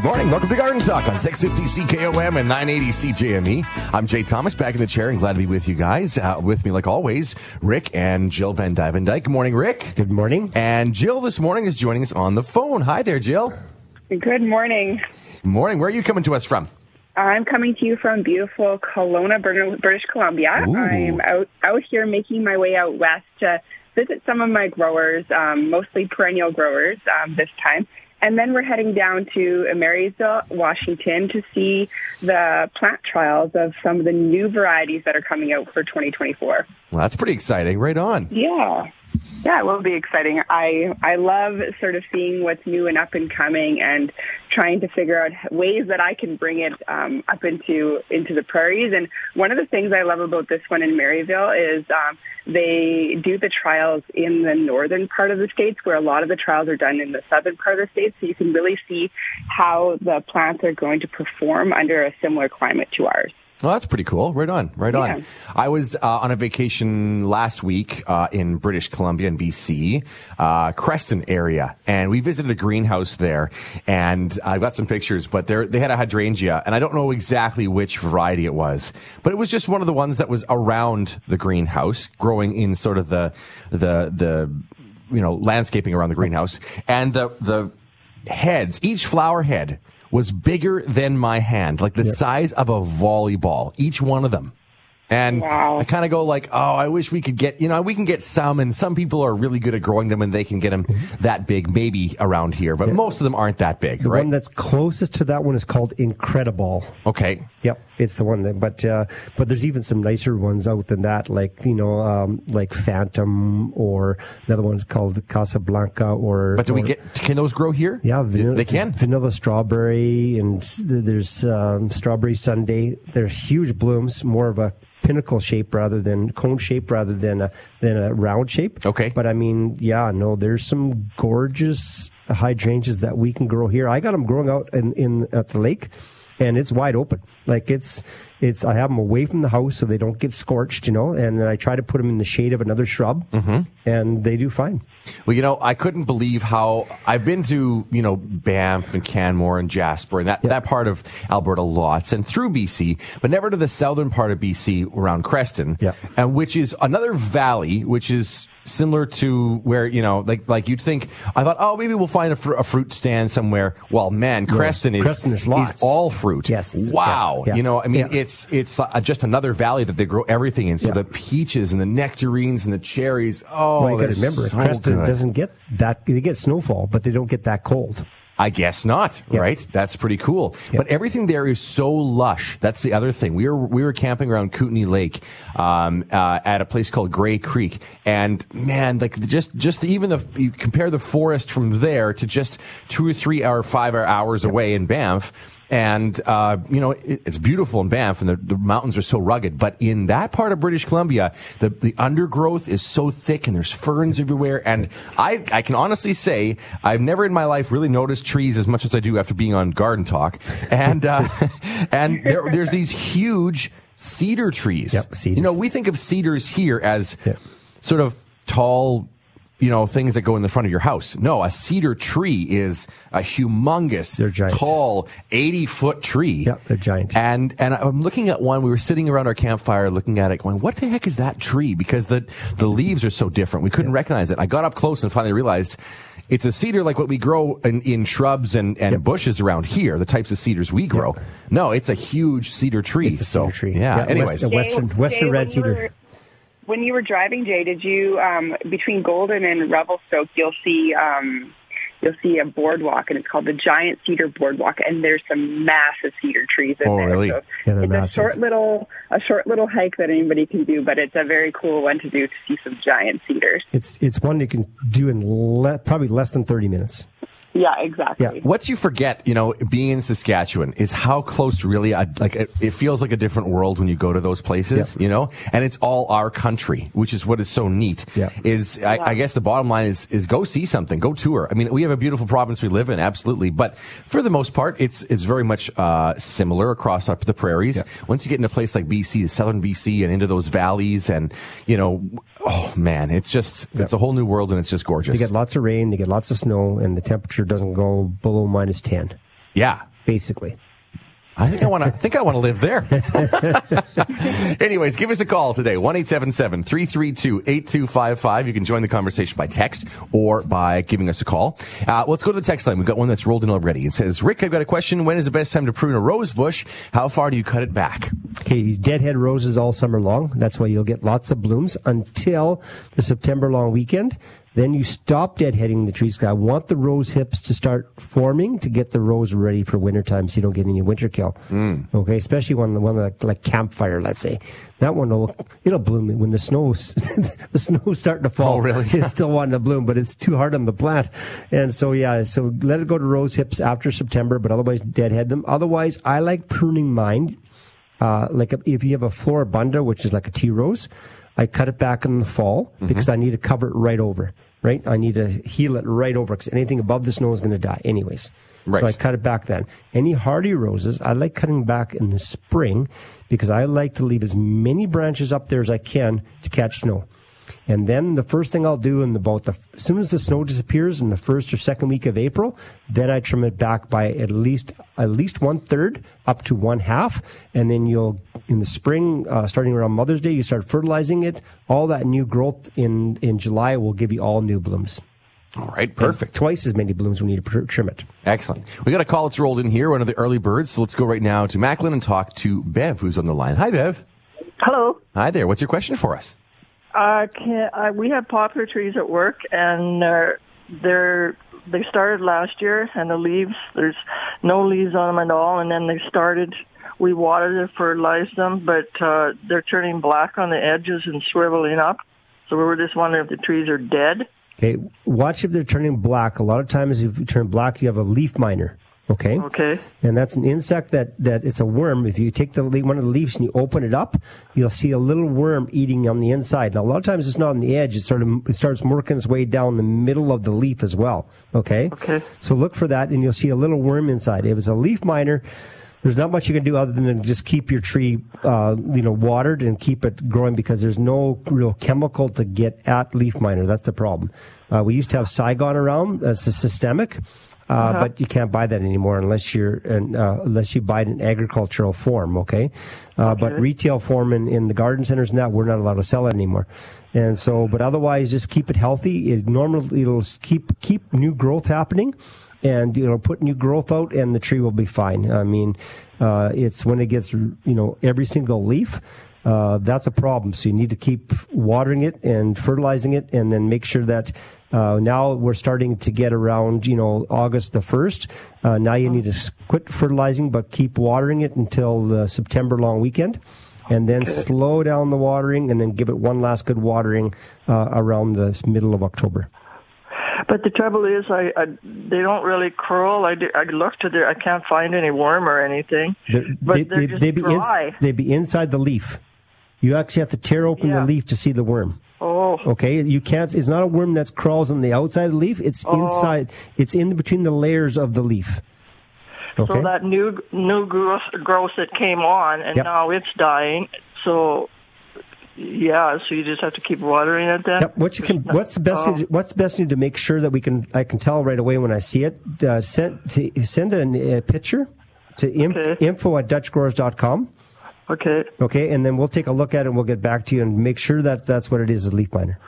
Good morning. Welcome to Garden Talk on 650 CKOM and 980 CJME. I'm Jay Thomas back in the chair and glad to be with you guys. Uh, with me, like always, Rick and Jill Van Dyke. Good morning, Rick. Good morning. And Jill this morning is joining us on the phone. Hi there, Jill. Good morning. Morning. Where are you coming to us from? I'm coming to you from beautiful Kelowna, British Columbia. Ooh. I'm out out here making my way out west to visit some of my growers, um, mostly perennial growers um, this time. And then we're heading down to Marysville, Washington to see the plant trials of some of the new varieties that are coming out for 2024. Well, that's pretty exciting. Right on. Yeah. Yeah, it will be exciting. I I love sort of seeing what's new and up and coming, and trying to figure out ways that I can bring it um, up into into the prairies. And one of the things I love about this one in Marysville is um, they do the trials in the northern part of the states, where a lot of the trials are done in the southern part of the states. So you can really see how the plants are going to perform under a similar climate to ours. Well, that's pretty cool. Right on, right Yeah. on. I was uh, on a vacation last week uh, in British Columbia in BC, uh, Creston area, and we visited a greenhouse there. And I've got some pictures, but there they had a hydrangea, and I don't know exactly which variety it was, but it was just one of the ones that was around the greenhouse, growing in sort of the the the you know landscaping around the greenhouse, and the the heads, each flower head was bigger than my hand, like the size of a volleyball, each one of them. And Wow. I kind of go like, oh, I wish we could get, you know, we can get some, and some people are really good at growing them, and they can get them that big, maybe around here, but most of them aren't that big, Mm-hmm. The right? one that's closest to that one is called Incrediball. okay, Yep, it's the one that. But uh, but there's even some nicer ones out than that, like you know, um, like Phantom, or another one's called Casablanca, or. but do we get? Can those grow here? Yeah, vanilla, they can. Vanilla strawberry, and there's um, strawberry sundae. They're huge blooms, more of a pinnacle shape rather than cone shape rather than a than a round shape. Okay. But I mean, yeah, no, there's some gorgeous hydrangeas that we can grow here. I got them growing out in, in at the lake, and it's wide open. Like it's it's I have them away from the house so they don't get scorched, you know. And then I try to put them in the shade of another shrub, Mm-hmm. and they do fine. Well, you know, I couldn't believe how I've been to, you know, Banff and Canmore and Jasper and that, that part of Alberta lots and through BC, but never to the southern part of BC around Creston. Yeah. And which is another valley, which is similar to where, you know, like, like you'd think, I thought, oh, maybe we'll find a, fr- a fruit stand somewhere. Well, man, Creston is, Creston is lots. all fruit. Yes. Wow. Yeah, yeah. You know, I mean, Yeah. it's, it's uh, just another valley that they grow everything in. So the peaches and the nectarines and the cherries. Oh, well, you got to remember, so Creston good. doesn't get that. They get snowfall, but they don't get that cold. I guess not, Yeah. right? That's pretty cool. Yeah. But everything there is so lush. That's the other thing. We were we were camping around Kootenay Lake um, uh, at a place called Gray Creek, and man, like just just even the you compare the forest from there to just two or three or five hours away in Banff. And, uh, you know, it, it's beautiful in Banff and the, the mountains are so rugged. But in that part of British Columbia, the, the undergrowth is so thick and there's ferns everywhere. And I, I can honestly say I've never in my life really noticed trees as much as I do after being on Garden Talk. And, uh, and there, there's these huge cedar trees. Yep, cedars. You know, we think of cedars here as Yeah. sort of tall, you know, things that go in the front of your house. No, a cedar tree is a humongous, They're giant. tall, 80 foot tree. Yep, they're giant. And, and I'm looking at one, we were sitting around our campfire looking at it going, what the heck is that tree? Because the, the leaves are so different. We couldn't recognize it. I got up close and finally realized it's a cedar like what we grow in, in shrubs and, and bushes around here, the types of cedars we grow. No, it's a huge cedar tree. It's a so, tree. Yeah. Yeah, Anyways. west- Western- Western Jay, red when you cedar. When you were driving, Jay, did you um, between Golden and Revelstoke? You'll see um, you'll see a boardwalk, and it's called the Giant Cedar Boardwalk. And there's some massive cedar trees in Oh, there. really? So Yeah, they're it's massive. a short little a short little hike that anybody can do, but it's a very cool one to do to see some giant cedars. It's it's one you can do in le- probably less than thirty minutes. Yeah, exactly. Yeah. What you forget, you know, being in Saskatchewan is how close really, uh, like, it, it feels like a different world when you go to those places, Yeah. you know, and it's all our country, which is what is so neat. Yeah. Is I, I guess the bottom line is is go see something, go tour. I mean, we have a beautiful province we live in, absolutely, but for the most part, it's it's very much uh, similar across up the prairies. Yeah. Once you get into a place like BC, southern BC, and into those valleys, and you know, oh man, it's just it's a whole new world, and it's just gorgeous. They get lots of rain, they get lots of snow, and the temperature doesn't go below minus ten. Yeah. basically. I think I want to. Think I want to live there. Anyways, give us a call today. One eight seven seven three three two eight two five five. You can join the conversation by text or by giving us a call. Uh, let's go to the text line. We've got one that's rolled in already. It says, "Rick, I've got a question. When is the best time to prune a rose bush? How far do you cut it back?" Okay, deadhead roses all summer long. That's why you'll get lots of blooms until the September long weekend. Then you stop deadheading the trees. Because I want the rose hips to start forming to get the rose ready for wintertime so you don't get any winter kill. Mm. Okay, especially when the one like, like campfire, let's say. That one will it'll bloom when the snow's the snow's starting to fall. Oh, really? it's still wanting to bloom, but it's too hard on the plant. And so yeah, so let it go to rose hips after September, but otherwise deadhead them. Otherwise, I like pruning mine. Uh, like if you have a floribunda, which is like a tea rose, I cut it back in the fall mm-hmm. because I need to cover it right over. Right, I need to heal it right over because anything above the snow is going to die, anyways. Right. So I cut it back then. Any hardy roses, I like cutting back in the spring because I like to leave as many branches up there as I can to catch snow. And then the first thing I'll do in about the as soon as the snow disappears in the first or second week of April, then I trim it back by at least at least one third up to one half, and then you'll in the spring, uh, starting around Mother's Day, you start fertilizing it. All that new growth in in July will give you all new blooms. All right, perfect. And twice as many blooms we need to trim it. Excellent. We got a call that's rolled in here, one of the early birds. So let's go right now to Macklin and talk to Bev, who's on the line. Hi, Bev. Hello. Hi there. What's your question for us? Uh, can, uh, we have poplar trees at work, and uh, they're they started last year, and the leaves there's no leaves on them at all, and then they started. We watered and fertilized them, but uh, they're turning black on the edges and swiveling up. So we were just wondering if the trees are dead. Okay, watch if they're turning black. A lot of times, if you turn black, you have a leaf miner. Okay. Okay. And that's an insect that, that it's a worm. If you take the one of the leaves and you open it up, you'll see a little worm eating on the inside. Now, a lot of times it's not on the edge. It sort of, it starts working its way down the middle of the leaf as well. Okay. Okay. So look for that and you'll see a little worm inside. If it's a leaf miner, there's not much you can do other than just keep your tree, uh, you know, watered and keep it growing because there's no real chemical to get at leaf miner. That's the problem. Uh, we used to have Cygon around as a systemic. Uh, uh-huh. but you can't buy that anymore unless you're uh, unless you buy it in agricultural form. Okay, uh, okay. but retail form in, in the garden centers and that we're not allowed to sell it anymore. And so, but otherwise, just keep it healthy. It normally it'll keep keep new growth happening and you know put new growth out and the tree will be fine i mean uh, it's when it gets you know every single leaf uh, that's a problem. So you need to keep watering it and fertilizing it, and then make sure that uh, now we're starting to get around, you know, August the first. Uh, now you need to quit fertilizing, but keep watering it until the September long weekend, and then slow down the watering, and then give it one last good watering uh, around the middle of October. But the trouble is, I, I they don't really curl. I, I looked at it, I can't find any worm or anything. They're, but they, they're just they, be dry. Ins, they be inside the leaf. You actually have to tear open yeah. the leaf to see the worm. Oh. Okay. You can't. It's not a worm that crawls on the outside of the leaf. It's oh. inside. It's in between the layers of the leaf. Okay? So that new new growth, growth that came on, and yep. now it's dying. So yeah, so you just have to keep watering it then. Yep. What you can, what's the best? Oh. Thing, what's the best thing to make sure that we can? I can tell right away when I see it. Uh, send to, send a, a picture to okay. info at dutchgrowers.com Okay. Okay, and then we'll take a look at it and we'll get back to you and make sure that that's what it is, a leaf miner.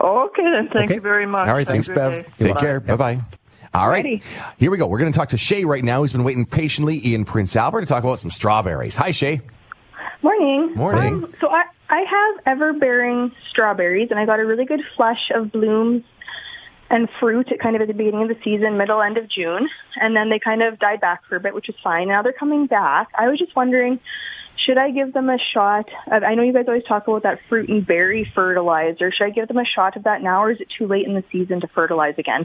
Okay, then. Thank okay. you very much. All right, thanks, Bev. Take Bye. care. Bye bye. All right. Ready. Here we go. We're going to talk to Shay right now. He's been waiting patiently in Prince Albert to talk about some strawberries. Hi, Shay. Morning. Morning. Um, so I, I have ever-bearing strawberries, and I got a really good flush of blooms and fruit at kind of at the beginning of the season, middle end of June, and then they kind of died back for a bit, which is fine. Now they're coming back. I was just wondering should I give them a shot? Of, I know you guys always talk about that fruit and berry fertilizer. Should I give them a shot of that now, or is it too late in the season to fertilize again?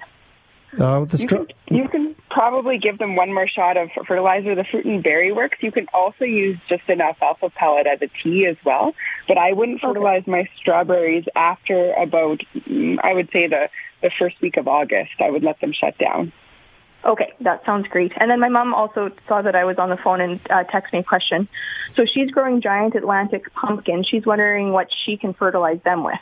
Uh, you, can, you can probably give them one more shot of fertilizer. The fruit and berry works. You can also use just an alfalfa pellet as a tea as well. But I wouldn't fertilize okay. my strawberries after about, mm, I would say, the, the first week of August. I would let them shut down. Okay, that sounds great. And then my mom also saw that I was on the phone and uh, texted me a question. So she's growing giant Atlantic pumpkin. She's wondering what she can fertilize them with.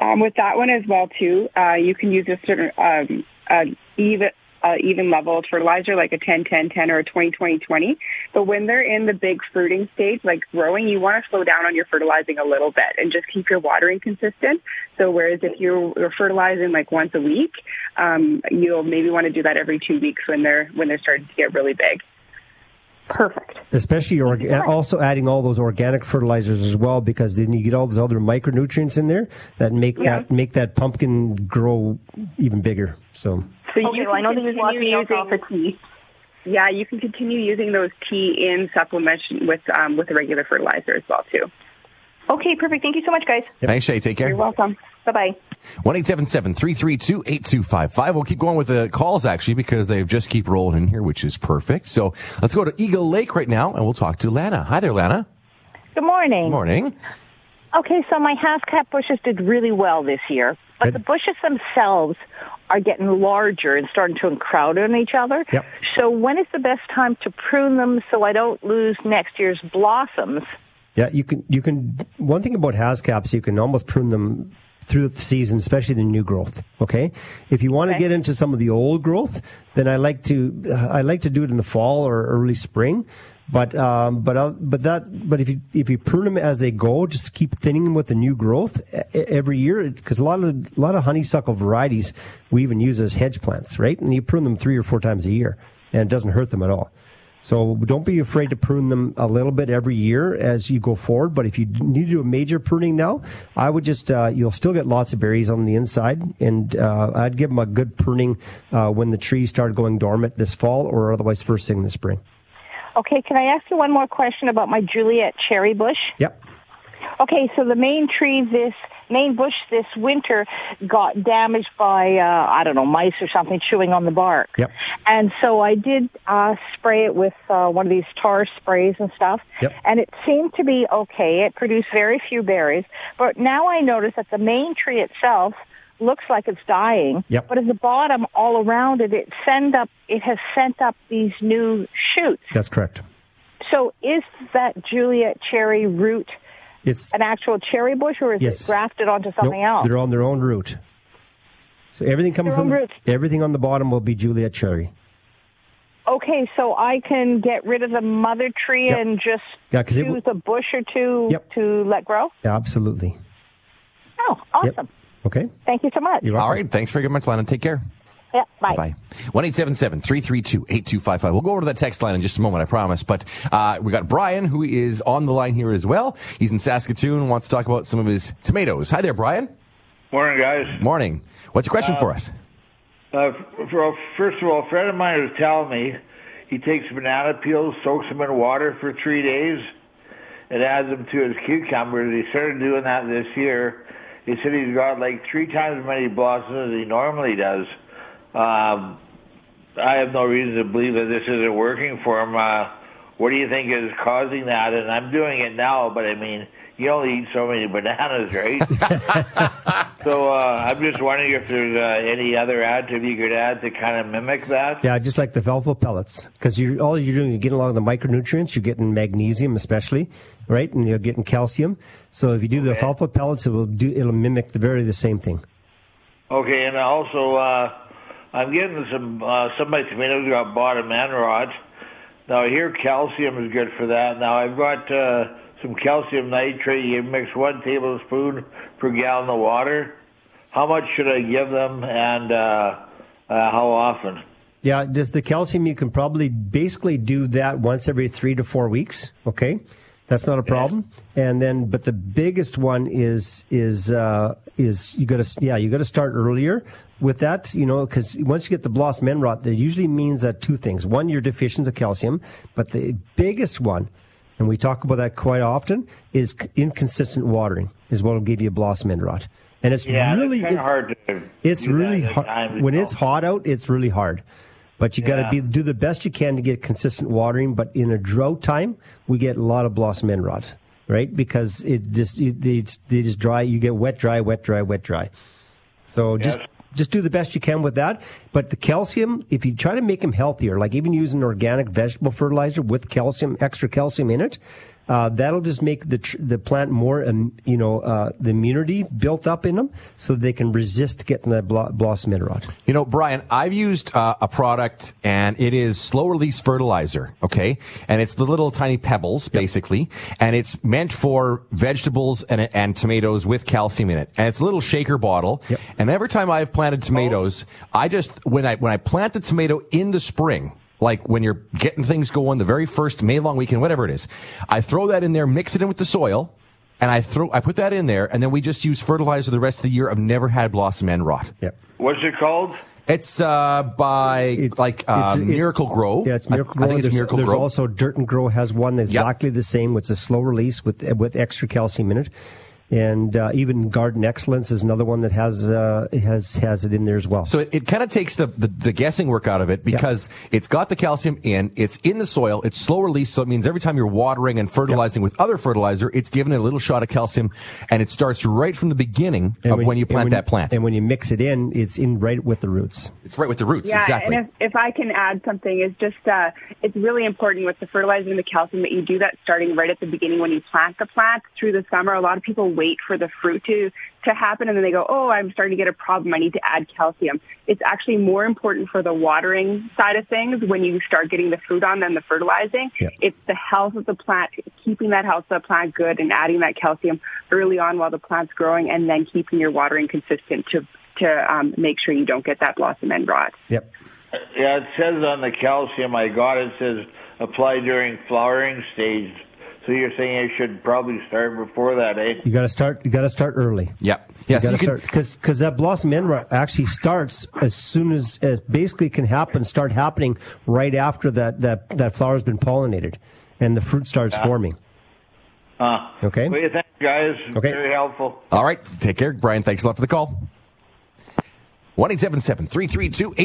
Um, with that one as well too, uh, you can use a certain um, uh, even uh, even leveled fertilizer like a 10 10 10 or a 20 20 20. But when they're in the big fruiting stage, like growing, you want to slow down on your fertilizing a little bit and just keep your watering consistent. So whereas if you're, you're fertilizing like once a week, um, you'll maybe want to do that every two weeks when they're when they're starting to get really big. Perfect. Especially orga- also adding all those organic fertilizers as well, because then you get all those other micronutrients in there that make Yeah. that make that pumpkin grow even bigger. So So Okay, you well, I can know that there's lots of continue alcohol for tea. Yeah, you can continue using those tea in supplementation with um, with the regular fertilizer as well too. Okay, perfect. Thank you so much, guys. Thanks, Shay. Take care. You're welcome. Bye bye. One eight seven seven three three two eight two five five. We'll keep going with the calls actually because they just keep rolling in here, which is perfect. So let's go to Eagle Lake right now and we'll talk to Lana. Hi there, Lana. Good morning. Morning. Okay, so my haskap bushes did really well this year, but Good. the bushes themselves are getting larger and starting to crowd on each other. Yep. So when is the best time to prune them so I don't lose next year's blossoms? yeah, you can you can one thing about haskaps, you can almost prune them through the season, especially the new growth. Okay, if you want to get into some of the old growth, then I like to uh, I like to do it in the fall or early spring. But um, but but that but if you if you prune them as they go, just keep thinning them with the new growth every year because a lot of a lot of honeysuckle varieties we even use as hedge plants, right? And you prune them three or four times a year, and it doesn't hurt them at all. So don't be afraid to prune them a little bit every year as you go forward. But if you need to do a major pruning now, I would just uh, you'll still get lots of berries on the inside, and uh, I'd give them a good pruning uh, when the trees start going dormant this fall, or otherwise first thing in the spring. Okay, can I ask you one more question about my Juliet cherry bush? Yep. Okay, so the main tree this main bush this winter got damaged by uh I don't know mice or something chewing on the bark. Yep. And so I did uh spray it with uh one of these tar sprays and stuff. Yep. And it seemed to be okay. It produced very few berries, but now I notice that the main tree itself looks like it's dying. Yep. But at the bottom all around it it send up it has sent up these new shoots. That's correct. So is that Juliet cherry root It's an actual cherry bush or is Yes. it grafted onto something Nope, else? They're on their own root. So everything coming from own the, root. everything on the bottom will be Juliet cherry. Okay, so I can get rid of the mother tree Yep. and just Yeah, it w- a bush or two Yep. to let grow? Absolutely. Oh, awesome. Okay. Thank you so much. You're All welcome. right. Thanks very much, Lana. Take care. Yeah, bye. Bye. One eight seven seven three three two eight two five five. We'll go over to that text line in just a moment, I promise. But uh, we got Brian, who is on the line here as well. He's in Saskatoon wants to talk about some of his tomatoes. Hi there, Brian. Morning, guys. Morning. What's your question for us? Uh, for, first of all, a friend of mine was telling me he takes banana peels, soaks them in water for three days, and adds them to his cucumbers. He started doing that this year. He said he's got like three times as many blossoms as he normally does. Um, I have no reason to believe that this isn't working for him. Uh, what do you think is causing that? And I'm doing it now, but I mean, you only eat so many bananas, right? so uh, I'm just wondering if there's uh, any other additive you could add to kind of mimic that. Yeah, just like the alfalfa pellets, because you all you're doing, you're getting along the micronutrients. You're getting magnesium, especially, right, and you're getting calcium. So if you do the Okay. alfalfa pellets, it will do. It'll mimic the very the same thing. Okay, and also uh, I'm getting some uh, some of my tomatoes got bottom end rot. Now I hear calcium is good for that. Now I've got uh, some calcium nitrate. You mix one tablespoon per gallon of water. How much should I give them, and uh, uh, how often? Yeah, just the calcium. You can probably basically do that once every three to four weeks. Okay, that's not a problem. And then, but the biggest one is is uh, is you got to yeah you got to start earlier with that. You know, because once you get the blossom end rot, that usually means that two things: one, you're deficient of calcium, but the biggest one. And we talk about that quite often. Is inconsistent watering is what will give you blossom end rot, and it's Yeah, really it's hard to. it's really hard when it's hot out. It's really hard, but you got to be do the best you can to get consistent watering. But in a drought time, we get a lot of blossom end rot, right? Because it just it, they, they just dry. You get wet, dry, wet, dry, wet, dry. So just. Just do the best you can with that. But the calcium, if you try to make them healthier, like even using organic vegetable fertilizer with calcium, extra calcium in it, uh, that'll just make the tr- the plant more, um, you know, uh, the immunity built up in them, so they can resist getting that blo- blossom end rot. You know, Brian, I've used uh, a product and it is slow release fertilizer, okay? And it's the little tiny pebbles, basically, and it's meant for vegetables and, and tomatoes with calcium in it. And it's a little shaker bottle. Yep. And every time I've planted tomatoes, I just, when I, when I plant the tomato in the spring, like when you're getting things going, the very first May long weekend, whatever it is, I throw that in there, mix it in with the soil, and I throw, I put that in there, and then we just use fertilizer the rest of the year. I've never had blossom end rot. Yep. What's it called? It's uh, by It- like uh, it's- it's- Miracle-Gro. Yeah, it's I- Miracle I, Grow. think it's there's, Miracle there's Grow. also Dirt and Grow has one that's Yep. exactly the same. It's a slow release with with extra calcium in it, and uh, even Garden Excellence is another one that has uh, has has it in there as well. so it, it kind of takes the, the, the guessing work out of it because it's got the calcium in, it's in the soil, it's slow release, so it means every time you're watering and fertilizing with other fertilizer, it's given it a little shot of calcium, and it starts right from the beginning And of when, you plant when- that plant. and when you mix it in, it's in right with the roots. it's right with the roots, Yeah, exactly. and if, if I can add something, it's just uh, it's really important with the fertilizer and the calcium that you do that starting right at the beginning when you plant the plants through the summer. A lot of people wait for the fruit to to happen, and then they go, "Oh, I'm starting to get a problem. I need to add calcium." It's actually more important for the watering side of things when you start getting the fruit on than the fertilizing. Yeah. It's the health of the plant, keeping that health of the plant good, and adding that calcium early on while the plant's growing, and then keeping your watering consistent to to um, make sure you don't get that blossom end rot. Yep. Yeah, it says on the calcium I got it says apply during flowering stage. So you're saying I should probably start before that, eh? You got to start. You got to start early. Yep. Yeah, so you you got to start because because that blossom end rot actually starts as soon as, as basically can happen. Start happening right after that that that flower's been pollinated, and the fruit starts forming. Huh. Okay. Well, thanks, guys. Okay. Very helpful. All right, take care, Brian. Thanks a lot for the call. One eight seven seven three three two eight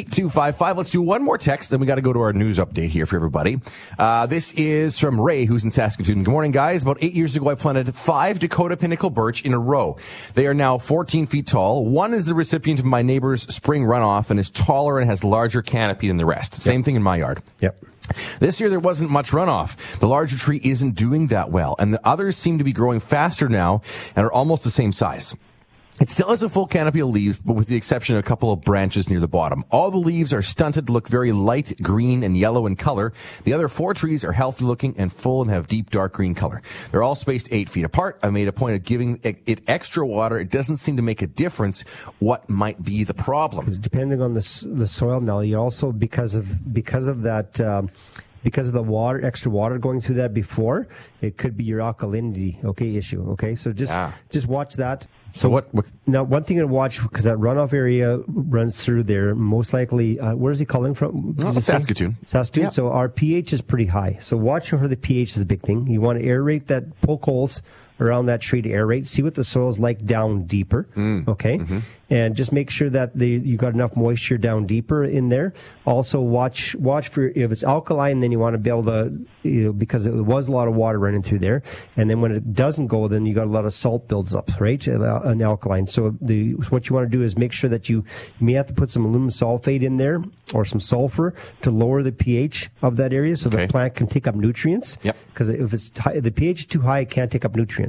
two five five. Let's do one more text, then we got to go to our news update here for everybody. Uh, this is from Ray, who's in Saskatoon. Good morning, guys. About eight years ago, I planted five Dakota pinnacle birch in a row. They are now 14 feet tall. One is the recipient of my neighbor's spring runoff and is taller and has larger canopy than the rest. Same thing in my yard. Yep. This year there wasn't much runoff. The larger tree isn't doing that well, and the others seem to be growing faster now and are almost the same size. It still has a full canopy of leaves, but with the exception of a couple of branches near the bottom. All the leaves are stunted, look very light green and yellow in color. The other four trees are healthy looking and full and have deep dark green color. They're all spaced eight feet apart. I made a point of giving it, extra water. It doesn't seem to make a difference. What might be the problem? depending on the the soil now you also because of because of that um, because of the water extra water going through that before it could be your alkalinity okay issue okay so just Yeah. just watch that So what- what- now one thing to watch because that runoff area runs through there most likely uh, where is he calling from Did Oh, you say? Saskatoon. Saskatoon Yeah. so our pH is pretty high so watch for the pH is a big thing you want to aerate that poke holes around that tree to aerate see what the soil's like down deeper Mm. okay Mm-hmm. and just make sure that the, you got enough moisture down deeper in there. Also, watch watch for if it's alkaline, then you want to be able to, you know, because it was a lot of water running through there. And then when it doesn't go, then you got a lot of salt builds up, right? Uh, An alkaline. So the what you want to do is make sure that you, you may have to put some aluminum sulfate in there or some sulfur to lower the pH of that area, so Okay. the plant can take up nutrients. Yep. Because if it's high, the pH is too high, it can't take up nutrients.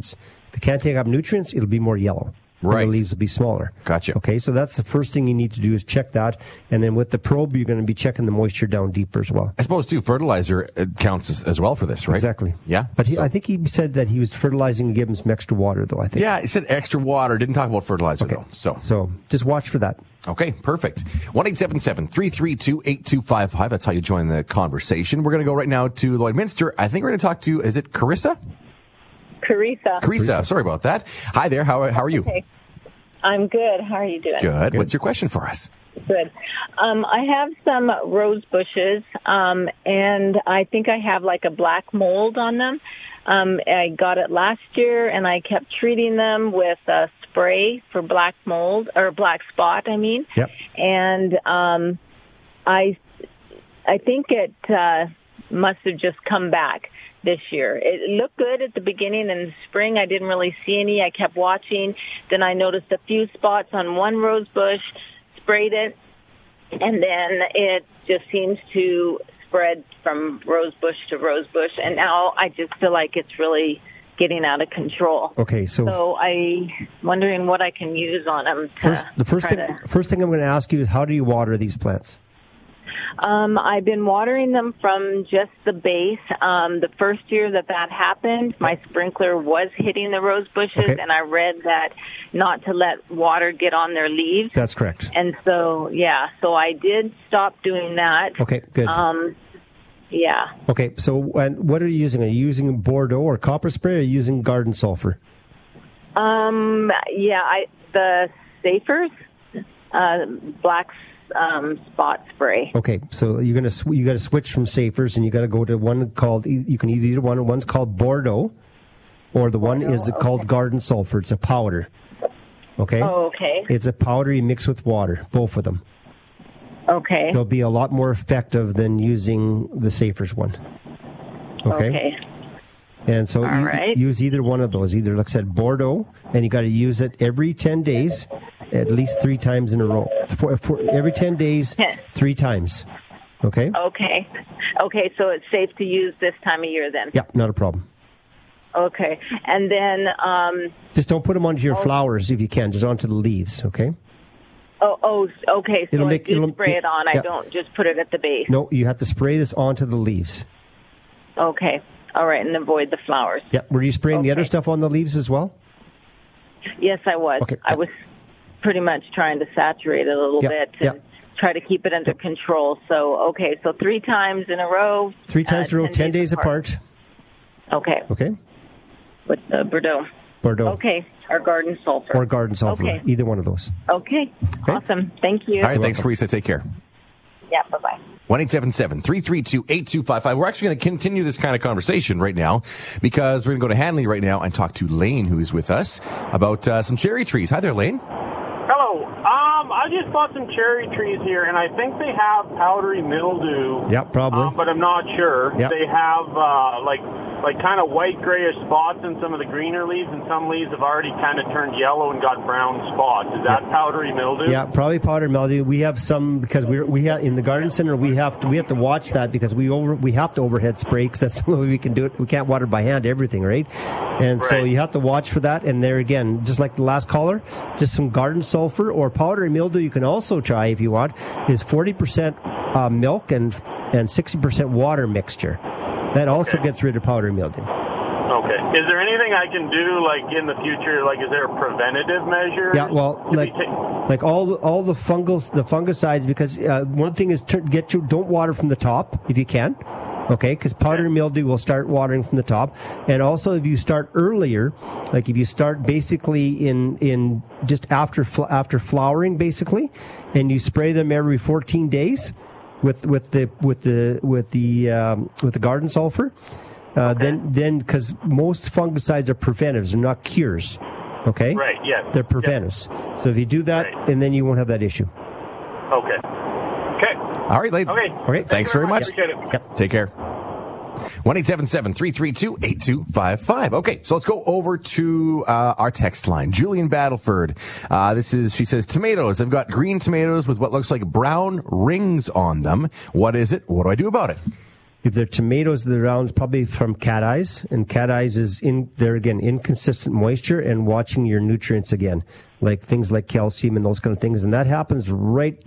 If it can't take up nutrients, it'll be more yellow. And Right. The leaves will be smaller. Gotcha. Okay, so that's the first thing you need to do is check that, and then with the probe, you're going to be checking the moisture down deeper as well. I suppose too, fertilizer uh, counts as, as well for this, right? Exactly. Yeah. But he, So- I think he said that he was fertilizing and him some extra water, though. I think. Yeah, he said extra water. Didn't talk about fertilizer though. So, So just watch for that. okay, perfect. One eight seven seven three three two eight two five five. That's how you join the conversation. We're going to go right now to Lloydminster. I think we're going to talk to. Is it Carissa? Carissa. Carissa. Sorry about that. Hi there. How how are you? Okay. I'm good. How are you doing? Good. What's your question for us? Good. Um, I have some rose bushes, um, and I think I have like a black mold on them. Um, I got it last year, and I kept treating them with a spray for black mold or black spot. I mean, Yep. and um, I, I think it uh, must have just come back this year. It looked good at the beginning in the spring. I didn't really see any. I kept watching. Then I noticed a few spots on one rose bush, sprayed it, and then it just seems to spread from rose bush to rose bush, and now I just feel like it's really getting out of control. Okay, so, So I wondering what I can use on them. To first, the first try thing, to- first thing I'm going to ask you is how do you water these plants? Um, I've been watering them from just the base. Um, the first year that that happened, my sprinkler was hitting the rose bushes, Okay. and I read that not to let water get on their leaves. That's correct. And so, yeah, so I did stop doing that. Okay, good. Um, yeah. Okay, so and what are you using? Are you using Bordeaux or copper spray? Or are you using garden sulfur? Um, yeah, I the Safers, uh, black um, spot spray. Okay, so you're gonna sw- you got to switch from Safers and you got to go to one called you can either one one's called Bordeaux, or the one is called garden sulfur. It's a powder. Okay. Oh, okay. It's a powder you mix with water, both of them. Okay. They'll be a lot more effective than using the Safers one. Okay. Okay. And so All you, right. use either one of those. Either, like I said, Bordeaux, and you got to use it every 10 days, at least three times in a row. For, for every 10 days, three times. Okay? Okay. Okay, so it's safe to use this time of year then. Yeah, not a problem. Okay. And then um Just don't put them onto your flowers if you can, just onto the leaves, okay? oh oh okay, so It'll I make- it'll- spray it on. yeah. I don't just put it at the base. No, you have to spray this onto the leaves. Okay. All right, and avoid the flowers. Yeah, were you spraying the other stuff on the leaves as well? Yes, I was. Okay. I was pretty much trying to saturate it a little Yeah, bit and try to keep it under control. So, okay, so three times in a row. Three times uh, in a row, 10 days apart. Okay, Okay? with uh, Bordeaux. Bordeaux. Okay, our garden sulfur. Or garden sulfur. Okay. Either one of those. Okay, awesome. Thank you. All right, thanks, Teresa. Take care. Yeah, bye bye. 1 332 8255. We're actually going to continue this kind of conversation right now because we're going to go to Hanley right now and talk to Lane, who is with us, about uh, some cherry trees. Hi there, Lane. Um, I just bought some cherry trees here, and I think they have powdery mildew. Yeah, probably. Uh, but I'm not sure. Yeah. They have uh, like like kind of white grayish spots in some of the greener leaves, and some leaves have already kind of turned yellow and got brown spots. Is that powdery mildew? Yeah, probably powdery mildew. We have some because we we have in the garden center. We have to we have to watch that because we over we have to overhead spray because that's the only way we can do it. We can't water by hand everything, right? And so you have to watch for that. And there again, just like the last caller, just some garden sulfur or powdery mildew. You can also try if you want is forty percent uh, milk and and sixty percent water mixture. That also Okay. gets rid of powdery mildew. Okay. Is there anything I can do like in the future? Like, is there a preventative measure? Yeah, well, like like all the, all the fungal the fungicides because uh, one thing is to get you don't water from the top if you can. Okay, because powdery mildew will start watering from the top, and also if you start earlier, like if you start basically in in just after after flowering, basically, and you spray them every 14 days with with the with the with the um, with the garden sulfur, uh, then then because most fungicides are preventives, they're not cures. Okay, Right, Yeah. they're preventives. So if you do that, Right. and then you won't have that issue. Okay. Okay. All right, Lane. Okay. Okay. Thanks very much. Appreciate it. Yep. Take care. 1 332 8255. Okay, so let's go over to uh, our text line. Julian Battleford. Uh, this is, she says, tomatoes. I've got green tomatoes with what looks like brown rings on them. What is it? What do I do about it? If they're tomatoes, they're around probably from cat eyes, and cat eyes is in there again inconsistent moisture and watching your nutrients again, like things like calcium and those kind of things, and that happens right.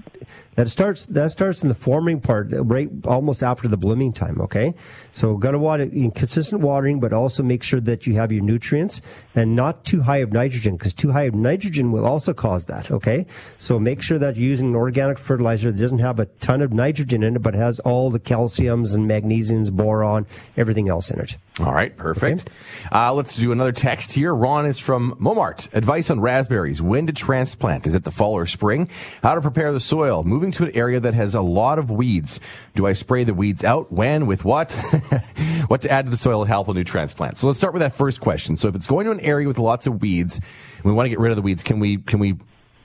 That starts that starts in the forming part, right almost after the blooming time. Okay, so got to water inconsistent watering, but also make sure that you have your nutrients and not too high of nitrogen, because too high of nitrogen will also cause that. Okay, so make sure that you're using an organic fertilizer that doesn't have a ton of nitrogen in it, but has all the calciums and magnesiums, boron, everything else in it. All right, perfect. Uh, let's do another text here. Ron is from Momart. Advice on raspberries. When to transplant? Is it the fall or spring? How to prepare the soil? Moving to an area that has a lot of weeds. Do I spray the weeds out? When? With what? what to add to the soil to help a new transplant? So let's start with that first question. So if it's going to an area with lots of weeds, and we want to get rid of the weeds, can we, can we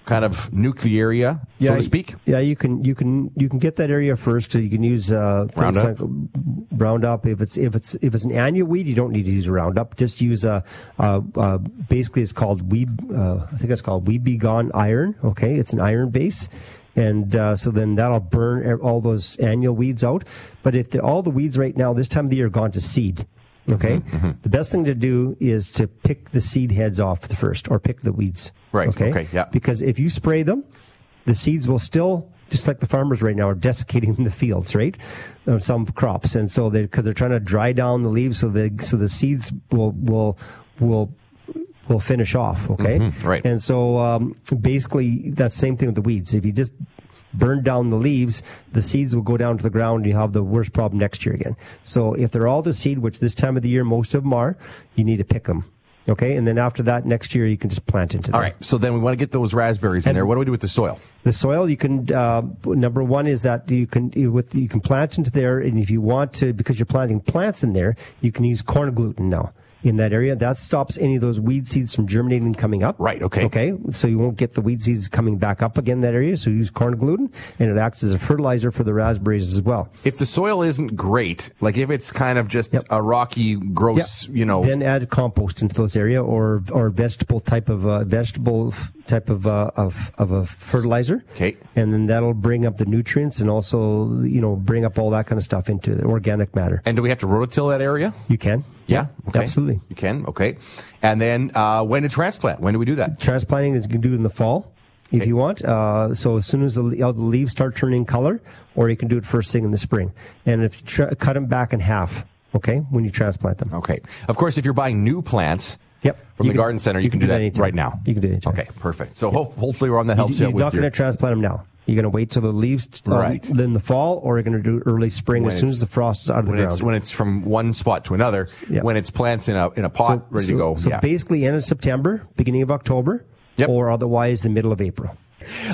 kind of nuke the area, so to speak? Yeah, you can you can you can get that area first. So you can use uh, things Roundup? like Roundup. If it's if it's if it's an annual weed, you don't need to use Roundup. Just use a uh, uh, basically it's called weed. Uh, I think it's called Weed Be Gone Iron. Okay, it's an iron base. and uh, so then that'll burn all those annual weeds out. But if the, all the weeds right now this time of the year are gone to seed, okay, Mm-hmm, the best thing to do is to pick the seed heads off the first, or pick the weeds. Right, Okay. okay, yeah. Because if you spray them, the seeds will still. Just like the farmers right now are desiccating the fields, right? Of some crops, and so they because they're trying to dry down the leaves, so the so the seeds will will will will finish off. Okay, Mhm, right. And so um, basically, that's the same thing with the weeds. If you just burn down the leaves, the seeds will go down to the ground, and you have the worst problem next year again. So if they're all to seed, which this time of the year most of them are, you need to pick them. Okay, and then after that, next year you can just plant into. All right. So then we want to get those raspberries in And- there. What do we do with the soil? The soil you can uh, number one is that you can you, with you can plant into there, and if you want to, because you're planting plants in there, you can use corn gluten now in that area. That stops any of those weed seeds from germinating and coming up. Right, okay. Okay. So you won't get the weed seeds coming back up again in that area. So use corn gluten, and it acts as a fertilizer for the raspberries as well. If the soil isn't great, like if it's kind of just a rocky, gross, you know, Then add compost into those area or or vegetable type of uh, vegetable type of uh, of of a fertilizer. Okay. And then that'll bring up the nutrients and also you know bring up all that kind of stuff into the organic matter. and do we have to rototill that area? You can. Yeah. Okay. Absolutely. You can. Okay. And then uh, when to transplant? When do we do that? Transplanting is you can do in the fall if you want. Uh, so as soon as the, the leaves start turning color, or you can do it first thing in the spring. And if you tra- cut them back in half, okay, when you transplant them. Okay. Of course, if you're buying new plants Yep. from You the can- garden center, you, can, do that, anytime. right now. You can do it anytime. Okay. Perfect. So ho- hopefully we're on the help you, you're with not going to transplant them now. You're going to wait till the leaves uh, Right. in the fall, or you're going to do early spring When as soon as the frost is out of the when it's ground. when it's from one spot to another, Yeah. when it's plants in a in a pot ready so, to go. So yeah. basically, end of September, beginning of October, Yep. or otherwise the middle of April.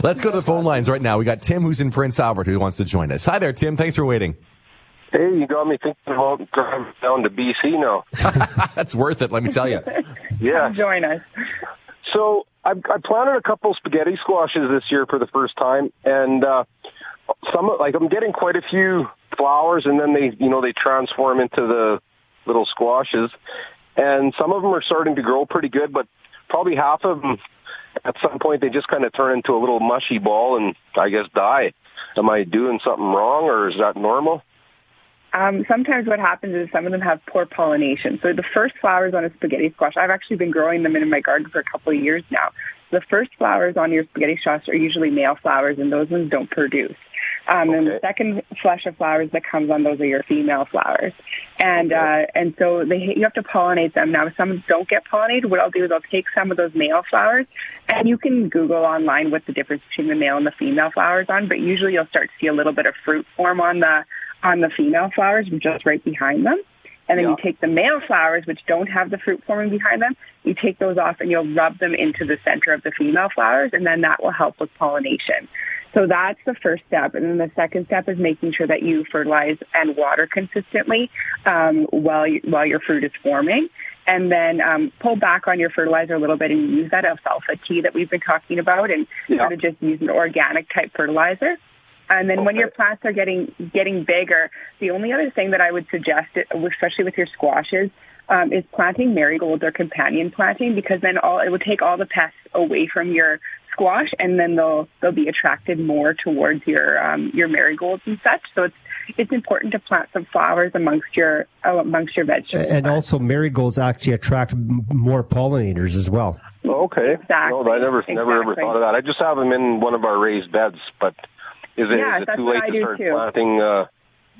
Let's go to the phone lines right now. We got Tim who's in Prince Albert who wants to join us. Hi there, Tim. Thanks for waiting. Hey, you got me thinking about driving down to BC now. That's worth it, let me tell you. Yeah. Join us. So I, I planted a couple spaghetti squashes this year for the first time, and uh, some like I'm getting quite a few flowers, and then they you know they transform into the little squashes, and some of them are starting to grow pretty good, but probably half of them at some point they just kind of turn into a little mushy ball and I guess die. Am I doing something wrong, or is that normal? Um, sometimes what happens is some of them have poor pollination. So the first flowers on a spaghetti squash, I've actually been growing them in my garden for a couple of years now. The first flowers on your spaghetti squash are usually male flowers, and those ones don't produce. Um, And the second flush of flowers that comes on those are your female flowers, and uh, and so they you have to pollinate them. Now, if some don't get pollinated, what I'll do is I'll take some of those male flowers, and you can Google online what the difference between the male and the female flowers on. But usually, you'll start to see a little bit of fruit form on the on the female flowers, just right behind them. And then you take the male flowers, which don't have the fruit forming behind them, you take those off and you'll rub them into the center of the female flowers, and then that will help with pollination. So that's the first step. And then the second step is making sure that you fertilize and water consistently um, while, you, while your fruit is forming. And then um, pull back on your fertilizer a little bit and use that alfalfa tea that we've been talking about and sort of just use an organic type fertilizer. And then when your plants are getting getting bigger, the only other thing that I would suggest, especially with your squashes, um, is planting marigolds or companion planting because then all it will take all the pests away from your squash, and then they'll they'll be attracted more towards your um, your marigolds and such. So it's it's important to plant some flowers amongst your uh, amongst your vegetables. And also, marigolds actually attract more pollinators as well. Okay. Exactly. No, I never, never ever thought of that. I just have them in one of our raised beds, but is it, Yeah, is it that's too what late I to do start too. planting uh,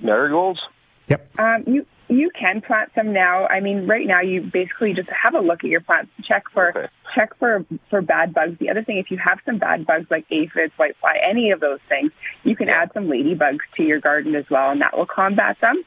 marigolds? Yep. Um, you you can plant some now. I mean, right now you basically just have a look at your plants, check for check for for bad bugs. The other thing, if you have some bad bugs like aphids, whitefly, any of those things, you can add some ladybugs to your garden as well, and that will combat them.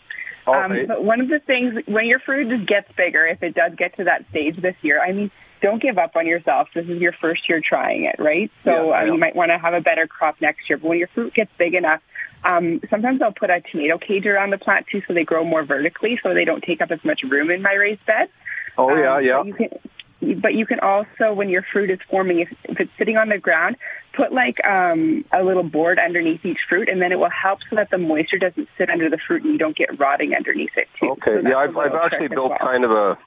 Um, Okay. but one of the things when your fruit just gets bigger, if it does get to that stage this year, I mean, don't give up on yourself. This is your first year trying it, right? So Yeah, um, you might want to have a better crop next year. But when your fruit gets big enough, um, sometimes I'll put a tomato cage around the plant too, so they grow more vertically, so they don't take up as much room in my raised bed. Oh yeah, Um, yeah. but You can, but you can also, when your fruit is forming, if, if it's sitting on the ground, put like um, a little board underneath each fruit, and then it will help so that the moisture doesn't sit under the fruit and you don't get rotting underneath it too. Okay. So yeah, I've, I've actually built well. kind of a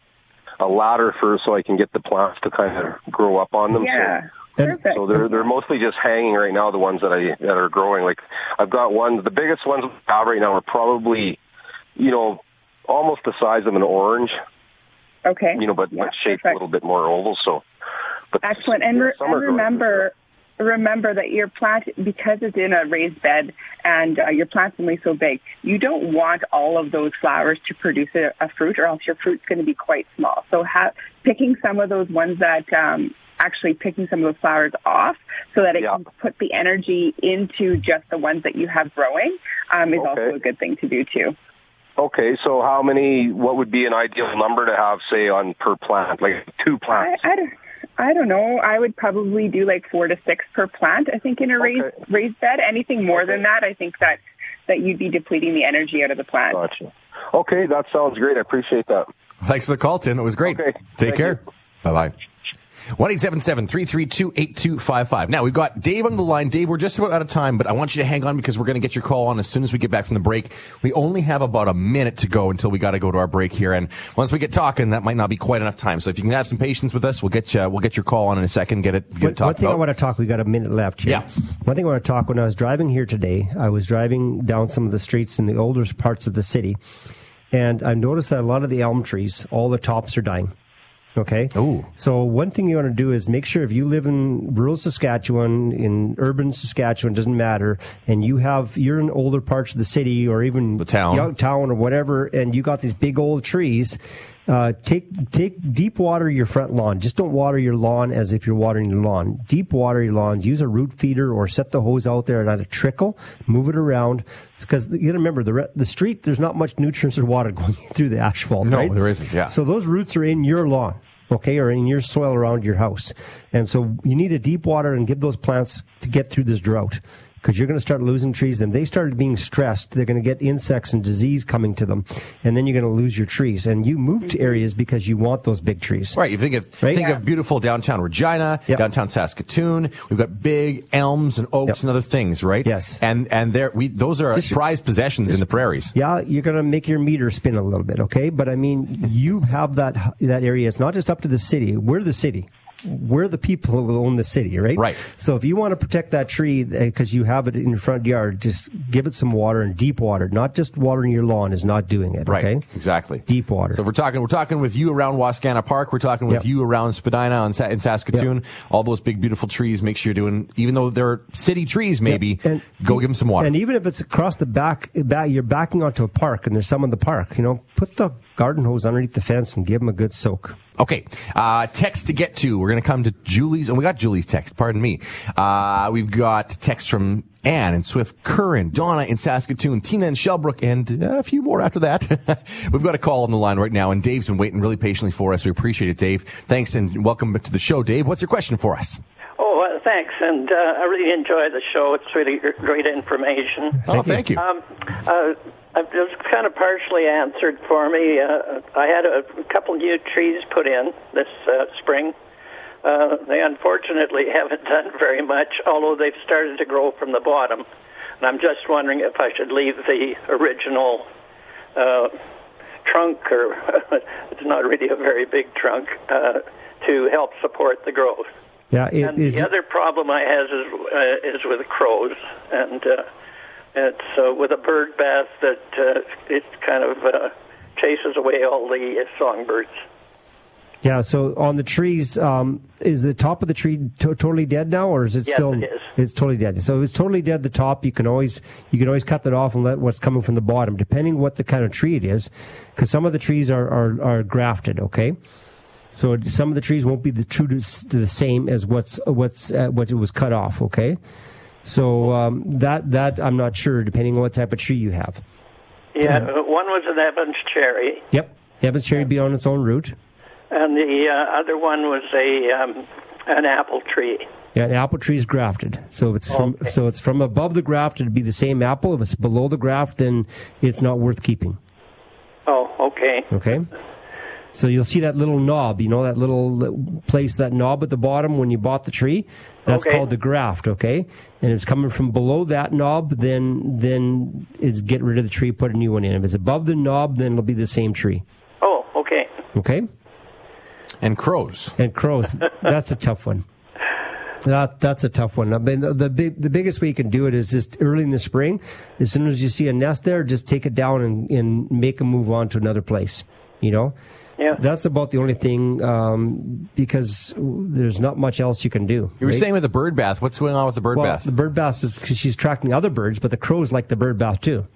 a ladder for so I can get the plants to kind of grow up on them. Yeah. So Perfect. So they're they're mostly just hanging right now. The ones that I that are growing, like I've got ones. The biggest ones we have right now are probably, you know, almost the size of an orange. Okay. You know, but, Yeah, but shaped a little bit more oval. So, but Excellent. And, re- and remember, remember that your plant, because it's in a raised bed and uh, your plant's only so big, you don't want all of those flowers to produce a, a fruit, or else your fruit's going to be quite small. So, ha- picking some of those ones that um, actually picking some of those flowers off, so that it Yeah. can put the energy into just the ones that you have growing, um, is also a good thing to do too. Okay, so how many? What would be an ideal number to have, say, on per plant, like two I, plants? I don't. I don't know. I would probably do like four to six per plant. I think in a raised Okay. raised bed. Anything more than that, I think that that you'd be depleting the energy out of the plant. Gotcha. Okay, that sounds great. I appreciate that. Thanks for the call, Tim. It was great. Okay. Take Thank care. Bye bye. 1 332 8255. Now, we've got Dave on the line. Dave, we're just about out of time, but I want you to hang on because we're going to get your call on as soon as we get back from the break. We only have about a minute to go until we got to go to our break here. And once we get talking, that might not be quite enough time. So if you can have some patience with us, we'll get you, we'll get your call on in a second, get it, get One, it talked one thing I want to talk. We got a minute left here. Yeah. One thing I want to talk. When I was driving here today, I was driving down some of the streets in the older parts of the city, and I noticed that a lot of the elm trees, all the tops are dying. Okay. Ooh. So one thing you want to do is make sure if you live in rural Saskatchewan, in urban Saskatchewan, doesn't matter, and you have you're in older parts of the city or even The town. young town or whatever, and you got these big old trees. Uh, take take deep water your front lawn. Just don't water your lawn as if you're watering your lawn. Deep water your lawns. Use a root feeder or set the hose out there and let it trickle. Move it around because you got to remember the re- the street. There's not much nutrients or water going through the asphalt. No, right? there isn't, yeah. So those roots are in your lawn. Okay, or in your soil around your house. And so you need a deep water and give those plants to get through this drought. Because you're going to start losing trees. And they started being stressed. They're going to get insects and disease coming to them. And then you're going to lose your trees. And you move to mm-hmm. areas because you want those big trees. Right. You think of Right? think Yeah. of beautiful downtown Regina, Yep. downtown Saskatoon. We've got big elms and oaks Yep. and other things, right? Yes. And and there we those are Just- prized possessions in the prairies. Yeah, you're going to make your meter spin a little bit, okay? But I mean, you have that that area. It's not just up to the city. We're the city. We're the people who own the city, right? Right. So if you want to protect that tree eh, because you have it in your front yard, just give it some water and deep water. Not just watering your lawn is not doing it. Right. Okay. Exactly. Deep water. So we're talking we're talking with you around Wascana Park. We're talking with Yep. you around Spadina in, Sa- in Saskatoon. All those big beautiful trees. Make sure you're doing even though they're city trees, maybe And- go give them some water. And even if it's across the back, back, you're backing onto a park and there's some in the park, you know, put the garden hose underneath the fence and give them a good soak. Okay, uh, text to get to. We're going to come to Julie's, and we got Julie's text. Pardon me. Uh, we've got text from Anne and Swift Current, Donna in Saskatoon, Tina in Shellbrook, and uh, a few more after that. we've got a call on the line right now, and Dave's been waiting really patiently for us. We appreciate it, Dave. Thanks, and welcome to the show, Dave. What's your question for us? Oh, uh, thanks, and uh, I really enjoy the show. It's really great information. oh, thank you. Um, uh, it was kind of partially answered for me. Uh, I had a couple new trees put in this uh, spring. Uh, they unfortunately haven't done very much, although they've started to grow from the bottom. And I'm just wondering if I should leave the original uh, trunk, or it's not really a very big trunk, uh, to help support the growth. Yeah, it And the other problem I has is uh, is with crows, and uh, it's uh, with a bird bath that uh, it kind of uh, chases away all the songbirds. Yeah, so on the trees, um, is the top of the tree to- totally dead now, or is it Yes, still? it is. It's totally dead. So if it's totally dead. The top, you can always you can always cut that off and let what's coming from the bottom, depending what the kind of tree it is, because some of the trees are, are are grafted. Okay, so some of the trees won't be the true to, to the same as what's what's uh, what it was cut off. Okay, so um, that that I'm not sure, depending on what type of tree you have. Yeah, uh, one was an Evans cherry, Yep, Evans cherry be on its own root. and the uh, other one was a um, an apple tree. Yeah, an apple tree is grafted. So if it's from so it's from above the graft, it'd be the same apple. If it's below the graft, then it's not worth keeping. Oh, okay. Okay. So you'll see that little knob, you know, that little place, that knob at the bottom when you bought the tree. That's Okay. called the graft. Okay, and it's coming from below that knob, then then is get rid of the tree, put a new one in. If it's above the knob, then it'll be the same tree. Oh, okay. Okay. And crows. And crows, that's a tough one. That that's a tough one. I mean, the, the big the biggest way you can do it is just early in the spring. As soon as you see a nest there, just take it down and, and make them move on to another place. You know, Yeah. that's about the only thing um, because there's not much else you can do. You were right? saying with the bird bath. What's going on with the bird well, bath? the bird bath is because she's tracking other birds, but the crows like the bird bath too.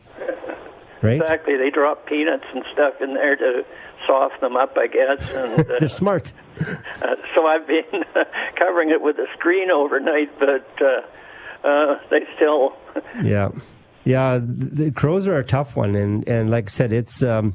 Right? Exactly. They drop peanuts and stuff in there to soften them up, I guess. And uh, They're smart. uh, so I've been covering it with a screen overnight, but uh, uh, they still. Yeah, yeah. The, the crows are a tough one, and and like I said, it's um,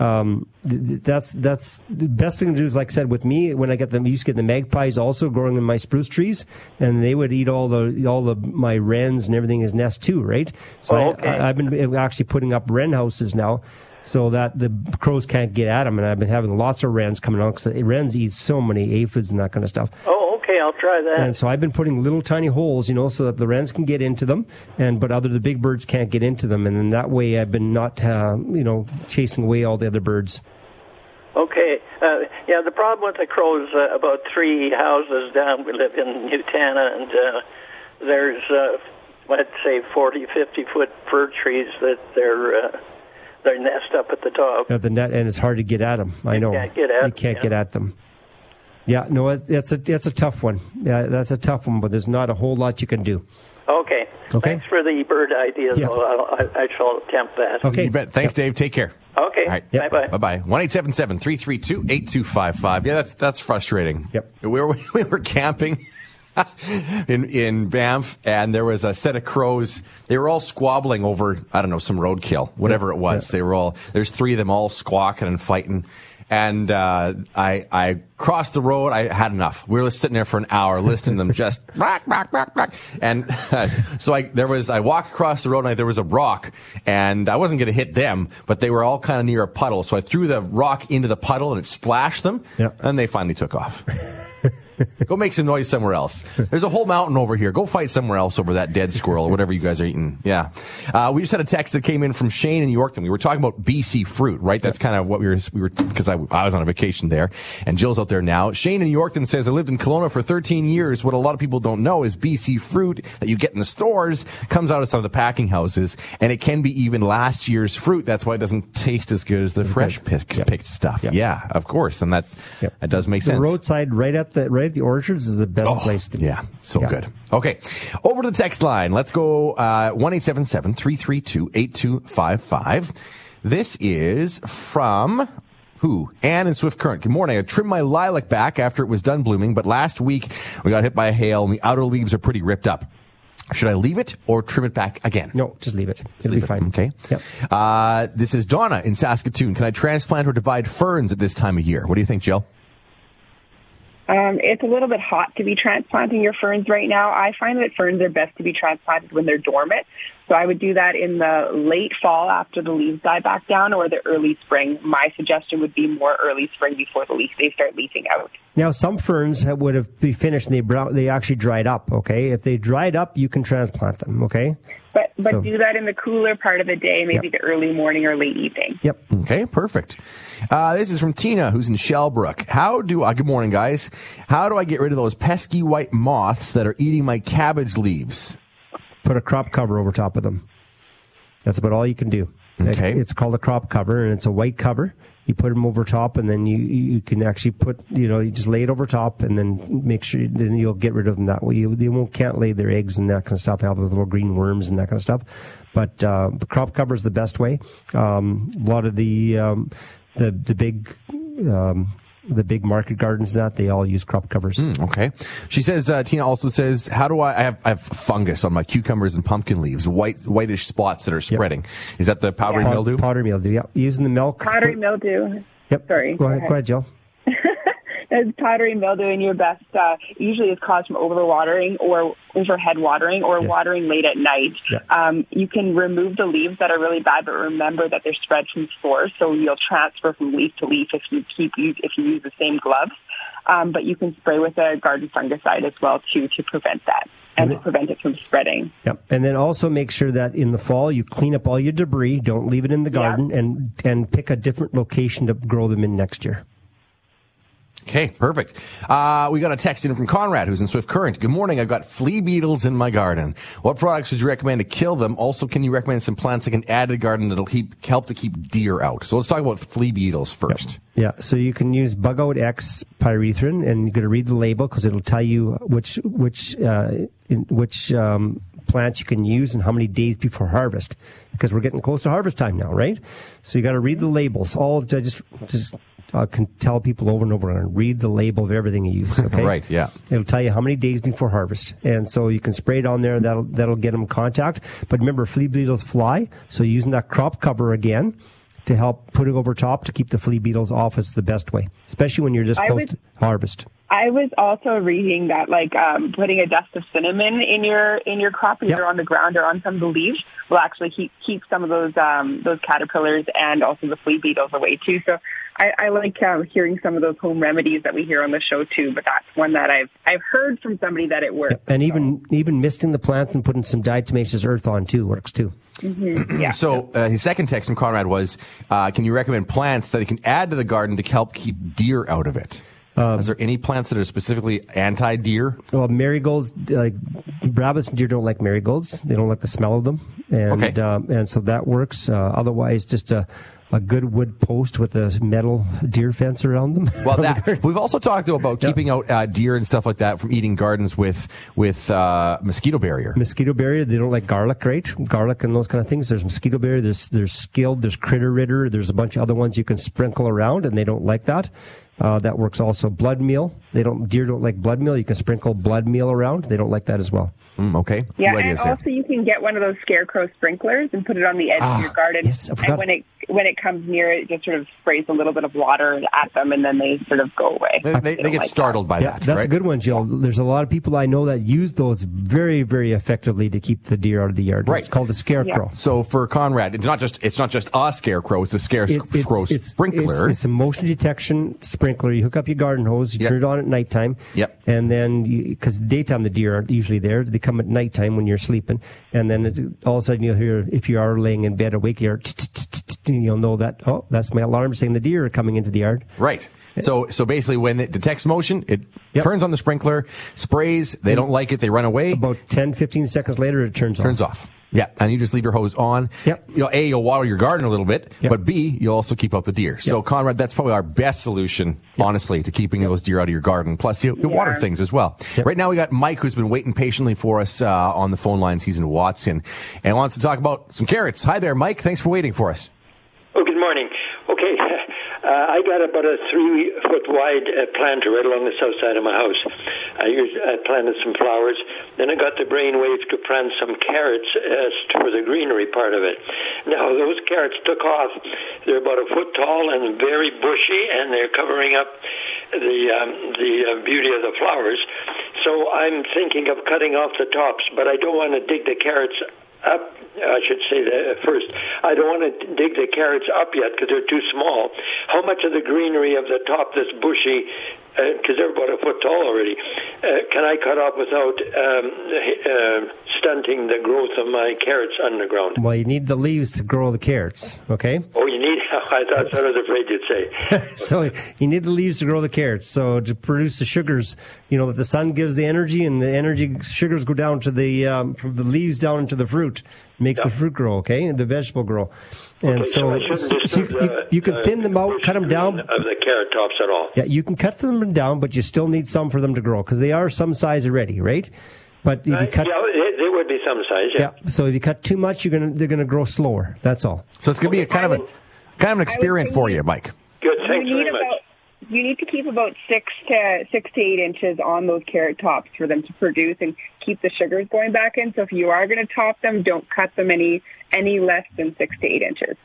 um, th- th- that's that's the best thing to do is like I said with me when I get them. I used to get the magpies also growing in my spruce trees, and they would eat all the all the my wrens and everything in his nest too, right? So Oh, okay. I, I've been actually putting up wren houses now. So that the crows can't get at them, and I've been having lots of wrens coming out because the wrens eat so many aphids and that kind of stuff. Oh, okay. I'll try that. And so I've been putting little tiny holes, you know, so that the wrens can get into them, and but other the big birds can't get into them, and then that way I've been not, uh, you know, chasing away all the other birds. Okay. Uh, yeah, the problem with the crows, uh, about three houses down, we live in Nutana, and uh, there's, uh, let's say, 40, 50 foot fir trees that they're, uh, they nest up at the top. At the net, and it's hard to get at them. I know can't get at you can't yeah. get at them. Yeah, no, that's a that's a tough one. Yeah, that's a tough one, but there's not a whole lot you can do. Okay. Okay. Thanks for the bird idea, Yeah. though. I'll, I, I shall attempt that. Okay. You bet. Thanks, Dave. Take care. Okay. All right. Bye-bye. Bye bye. One eight seven seven three three two eight two five five. Yeah, that's that's frustrating. Yep. We were we were camping in in Banff, and there was a set of crows. They were all squabbling over I don't know some roadkill, whatever it was. They were all there's three of them all squawking and fighting. And uh, I I crossed the road. I had enough. We were sitting there for an hour listening to them just rock, rock, rock, rock. And so I there was I walked across the road and I, there was a rock, and I wasn't going to hit them, but they were all kind of near a puddle. So I threw the rock into the puddle and it splashed them. Yeah. And they finally took off. Go make some noise somewhere else. There's a whole mountain over here. Go fight somewhere else over that dead squirrel or whatever you guys are eating. Yeah. Uh, we just had a text that came in from Shane in Yorkton. We were talking about BC fruit, right? That's kind of what we were, we were, cause I, I was on a vacation there and Jill's out there now. Shane in Yorkton says, I lived in Kelowna for 13 years. What a lot of people don't know is BC fruit that you get in the stores comes out of some of the packing houses and it can be even last year's fruit. That's why it doesn't taste as good as the fresh picked, picked stuff. Yeah, of course. And that's, that does make The sense. roadside, right at the right the orchards, is the best Oh, place to be. Yeah, so Yeah. good. Okay, over to the text line. Let's go uh, one eight seven seven three three two eight two five five. This is from who? Anne in Swift Current. Good morning. I trimmed my lilac back after it was done blooming, but last week we got hit by a hail and the outer leaves are pretty ripped up. Should I leave it or trim it back again? No, just leave it. It'll Leave be it. fine. Okay. Yep. Uh, this is Donna in Saskatoon. Can I transplant or divide ferns at this time of year? What do you think, Jill? Um, it's a little bit hot to be transplanting your ferns right now. I find that ferns are best to be transplanted when they're dormant. So I would do that in the late fall after the leaves die back down or the early spring. My suggestion would be more early spring before the leaf they start leafing out. Now, some ferns would have be finished and they brown, they actually dried up. Okay, if they dried up, you can transplant them. Okay. But but So- do that in the cooler part of the day, maybe the early morning or late evening. Yep. Okay, perfect. Uh, this is from Tina, who's in Shellbrook. How do I, good morning, guys. How do I get rid of those pesky white moths that are eating my cabbage leaves? Put a crop cover over top of them. That's about all you can do. Okay. It's called a crop cover, and it's a white cover. You put them over top, and then you you can actually put you know you just lay it over top, and then make sure then you'll get rid of them that way. You, they won't can't lay their eggs and that kind of stuff. Have those little green worms and that kind of stuff. But uh, the crop cover is the best way. Um, a lot of the um, the the big. Um, the big market gardens that they all use crop covers. Okay. She says, uh, Tina also says, how do I, I have, I have fungus on my cucumbers and pumpkin leaves, white, whitish spots that are spreading. Is that the powdery Pow- mildew? Powdery mildew, yeah. Using the milk. Powdery mildew. Yep. Sorry. Go ahead, go ahead, Jill. Powdery mildew in your best uh, usually is caused from overwatering or overhead watering or Yes. watering late at night. Yeah. Um, you can remove the leaves that are really bad, but remember that they're spread from spores, so you'll transfer from leaf to leaf if you keep use if you use the same gloves. Um, but you can spray with a garden fungicide as well too to prevent that and to prevent it from spreading. Yep. And then also make sure that in the fall you clean up all your debris. Don't leave it in the garden, and and pick a different location to grow them in next year. Okay, perfect. Uh, we got a text in from Conrad, who's in Swift Current. Good morning. I've got flea beetles in my garden. What products would you recommend to kill them? Also, can you recommend some plants I can add to the garden that'll keep, help to keep deer out? So let's talk about flea beetles first. Yeah, so you can use Bug Out X pyrethrin, and you're going to read the label because it'll tell you which which uh, in, which um, plants you can use and how many days before harvest. Because we're getting close to harvest time now, right? So you got to read the labels. All just just uh, can tell people over and over again. Read the label of everything you use. Okay, right? Yeah. It'll tell you how many days before harvest, and so you can spray it on there. That'll that'll get them contact. But remember, flea beetles fly, so using that crop cover again to help put it over top to keep the flea beetles off is the best way, especially when you're just I close would- to harvest. I was also reading that like um, putting a dust of cinnamon in your in your crop, either on the ground or on some of the leaves, will actually keep keep some of those um, those caterpillars and also the flea beetles away too. So I, I like uh, hearing some of those home remedies that we hear on the show too. But that's one that I've I've heard from somebody that it works. And even even misting the plants and putting some diatomaceous earth on too works too. Mm-hmm. Yeah. So uh, his second text from Conrad was, uh, "Can you recommend plants that he can add to the garden to help keep deer out of it?" Um, Is there any plants that are specifically anti-deer? Well, marigolds, like rabbits and deer don't like marigolds. They don't like the smell of them, and Okay. um, and so that works. Uh, otherwise, just a a good wood post with a metal deer fence around them. Well, that we've also talked about keeping out uh, deer and stuff like that from eating gardens with with uh, mosquito barrier. mosquito barrier. They don't like garlic, right? Garlic and those kind of things. There's mosquito barrier. There's there's skilled. There's Critter Ridder. There's a bunch of other ones you can sprinkle around, and they don't like that. Uh, that works also. Blood meal. They don't. Deer don't like blood meal. You can sprinkle blood meal around. They don't like that as well. Mm, okay. Yeah, and also you can get one of those scarecrow sprinklers and put it on the edge Ah, of your garden. yes, I forgot. and when it when it comes near it, just sort of sprays a little bit of water at them, and then they sort of go away. They, they, they get startled by yeah, that. that's right? a good one, Jill. There's a lot of people I know that use those very, very effectively to keep the deer out of the yard. Right. It's called a scarecrow. So for Conrad, it's not just it's not just a scarecrow; it's a scarecrow It- it's, sprinkler. It's, it's a motion detection sprinkler. You hook up your garden hose, you Yep. turn it on at nighttime. Yep. And then, because daytime the deer aren't usually there, they come at nighttime when you're sleeping. And then it, all of a sudden you'll hear, if you are laying in bed awake, you're, and you'll know that, oh, that's my alarm saying the deer are coming into the yard. Right. So so basically, when it detects motion, it turns on the sprinkler, sprays. They don't like it; they run away. About 10, 15 seconds later, it turns off. Turns off. Yeah, and you just leave your hose on. Yep. You know, a you'll water your garden a little bit, but b you'll also keep out the deer. So Conrad, that's probably our best solution, honestly, to keeping those deer out of your garden. Plus, you, you water things as well. Right now, we got Mike, who's been waiting patiently for us uh, on the phone lines. He's in Watson and wants to talk about some carrots. Hi there, Mike. Thanks for waiting for us. Oh, good morning. Okay, uh, I got about a three foot wide uh, planter right along the south side of my house. I, used, I planted some flowers. Then I got the brainwave to plant some carrots as for the greenery part of it. Now, those carrots took off. They're about a foot tall and very bushy, and they're covering up the um, the uh, beauty of the flowers. So I'm thinking of cutting off the tops, but I don't want to dig the carrots up. I should say that first. I don't want to dig the carrots up yet because they're too small. How much of the greenery of the top that's bushy, because they're about a foot tall already, uh, can I cut off without um, uh, stunting the growth of my carrots underground? Well, you need the leaves to grow the carrots, okay? Oh, you need. I thought I was afraid you'd say. so you need the leaves to grow the carrots. So to produce the sugars, you know that the sun gives the energy, and the energy sugars go down to the um, from the leaves down into the fruit, makes the fruit grow. Okay, and the vegetable grow. And Okay, so, I shouldn't so you, disturb you, the, you can uh, thin them out, cut them down. of the carrot tops at all. Yeah, you can cut them down, but you still need some for them to grow because they are some size already, right? But if you Uh, cut, yeah, they, they would be some size. Yeah. yeah, so if you cut too much, you're gonna they're gonna grow slower. That's all. So it's going to be a kind of a kind of an experiment for you, Mike. Good. you need about you need to keep about six to six to eight inches on those carrot tops for them to produce and keep the sugars going back in. So if you are going to top them, don't cut them any any less than six to eight inches.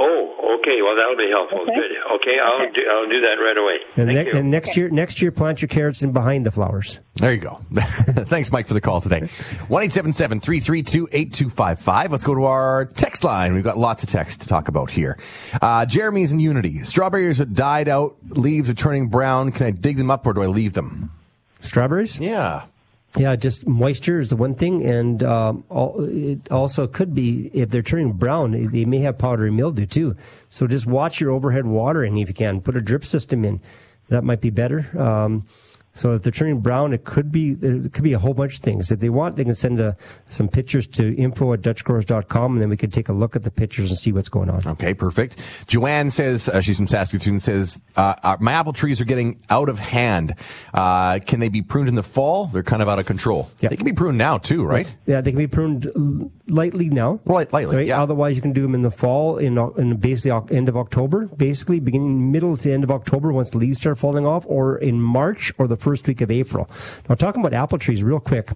Oh, okay. Well, that'll be helpful. Okay. Good. Okay, I'll do, I'll do that right away. And, Thank ne- you. and next year, next year, plant your carrots in behind the flowers. There you go. Thanks, Mike, for the call today. 1 332 8255. Let's go to our text line. We've got lots of text to talk about here. Uh, Jeremy's in Unity. Strawberries are died out, leaves are turning brown. Can I dig them up or do I leave them? Strawberries? Yeah. Yeah, just moisture is the one thing, and um, al- it also could be if they're turning brown, they may have powdery mildew too. So just watch your overhead watering if you can. Put a drip system in. that might be better. Um, so if they're turning brown, it could be it could be a whole bunch of things. If they want, they can send a, some pictures to info at dutchgrowers.com and then we can take a look at the pictures and see what's going on. Okay, perfect. Joanne says uh, she's from Saskatoon. Says uh, uh, my apple trees are getting out of hand. Uh, can they be pruned in the fall? They're kind of out of control. Yeah. They can be pruned now too, right? Yeah, they can be pruned lightly now. Light, lightly, Right? yeah. Otherwise, you can do them in the fall, in, in basically end of October, basically beginning middle to end of October once the leaves start falling off, or in March or the first week of April. Now, talking about apple trees real quick,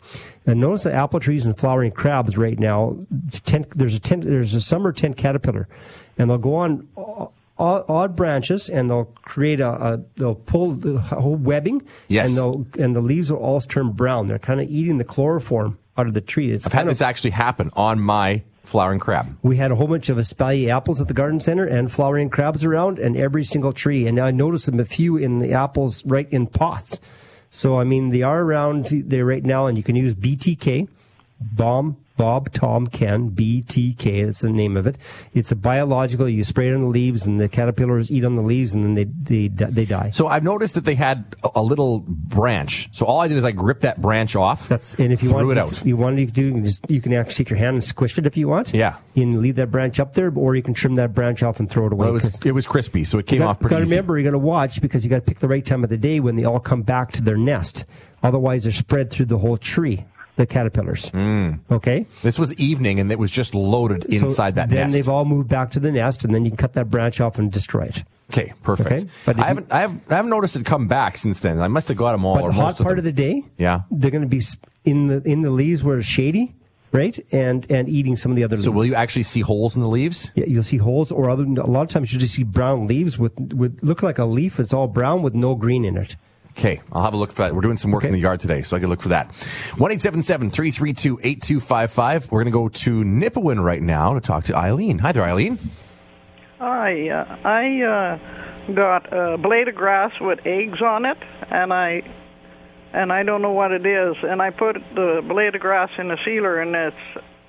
and notice that apple trees and flowering crabs right now, tent, there's a tent, there's a summer tent caterpillar, and they'll go on uh, odd, odd branches and they'll create a, a they'll pull the whole webbing, Yes. and they'll and the leaves will all turn brown. They're kind of eating the chloroform out of the tree. It's I've had of this actually happen on my flowering crab. we had a whole bunch of espalier apples at the garden center and flowering crabs around and every single tree. And I noticed them a few in the apples right in pots. So, I mean, they are around there right now and you can use BTK, bomb, Bob, Tom, Ken, BTK. That's the name of it. It's a biological. You spray it on the leaves and the caterpillars eat on the leaves and then they, they, they die. So I've noticed that they had a, little branch. So all I did is I gripped that branch off. That's and if you want it out. you want to do, you can, just, you can actually take your hand and squish it if you want. Yeah. you can leave that branch up there, or you can trim that branch off and throw it away. Well, it was it was crispy, so it came got, off pretty got easy. remember, you got to watch because you got to pick the right time of the day when they all come back to their nest. Otherwise, they're spread through the whole tree. The caterpillars. Mm. Okay. This was evening, and it was just loaded So inside that then nest. they've all moved back to the nest, and then you can cut that branch off and destroy it. Okay, perfect. Okay, but I haven't, I haven't, I haven't noticed it come back since then. I must have got them all. But the hot part of them. the day, Yeah. they're going to be in the in the leaves where it's shady, right, and and eating some of the other. Leaves. So leaves. will you actually see holes in the leaves? Yeah, you'll see holes, or other. A lot of times you just see brown leaves with with look like a leaf. It's all brown with no green in it. Okay, I'll have a look for that. We're doing some work in the yard today, so I can look for that. 1-877-332-8255. We're going to go to Nipawin right now to talk to Eileen. Hi there, Eileen. Hi, uh, I uh, got a blade of grass with eggs on it, and I and I don't know what it is. And I put the blade of grass in the sealer, and it's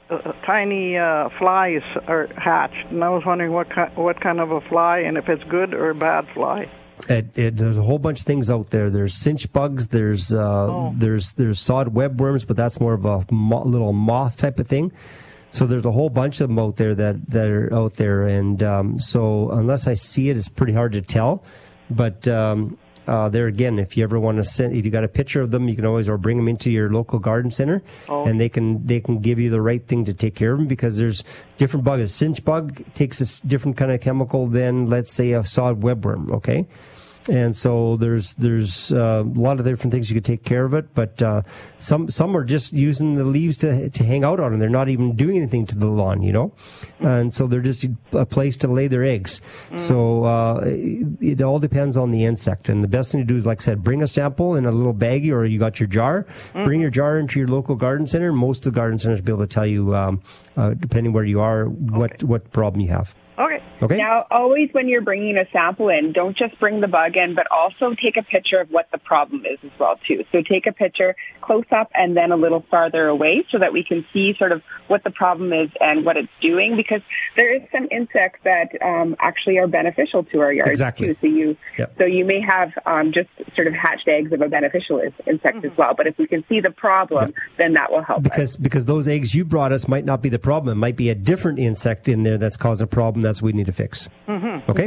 uh, tiny uh, flies are hatched. And I was wondering what ki- what kind of a fly, and if it's good or a bad fly. It, it, there's a whole bunch of things out there. There's chinch bugs. There's uh, Oh. there's there's sod webworms, but that's more of a mo- little moth type of thing. So there's a whole bunch of them out there that that are out there, and um, so unless I see it, it's pretty hard to tell. But um, uh, there again, if you ever want to send, if you got a picture of them, you can always or bring them into your local garden center, Oh. and they can they can give you the right thing to take care of them because there's different bugs. A chinch bug takes a different kind of chemical than let's say a sod webworm. Okay. And so there's there's uh, a lot of different things you could take care of it, but uh, some some are just using the leaves to to hang out on, and they're not even doing anything to the lawn, you know. And so they're just a place to lay their eggs. So uh, it, it all depends on the insect, and the best thing to do is, like I said, bring a sample in a little baggie, or you got your jar. Bring your jar into your local garden center. Most of the garden centers will be able to tell you, um, uh, depending where you are, what what problem you have. Okay. Okay. Now, always when you're bringing a sample in, don't just bring the bug in, but also take a picture of what the problem is as well too. So take a picture close up and then a little farther away so that we can see sort of what the problem is and what it's doing because there is some insects that um, actually are beneficial to our yards Exactly. too. So you Yep. so you may have um, just sort of hatched eggs of a beneficial is- insect as well. But if we can see the problem, then that will help us. because because those eggs you brought us might not be the problem. It might be a different insect in there that's causing a problem. That's what we need to fix. Mm-hmm. Okay.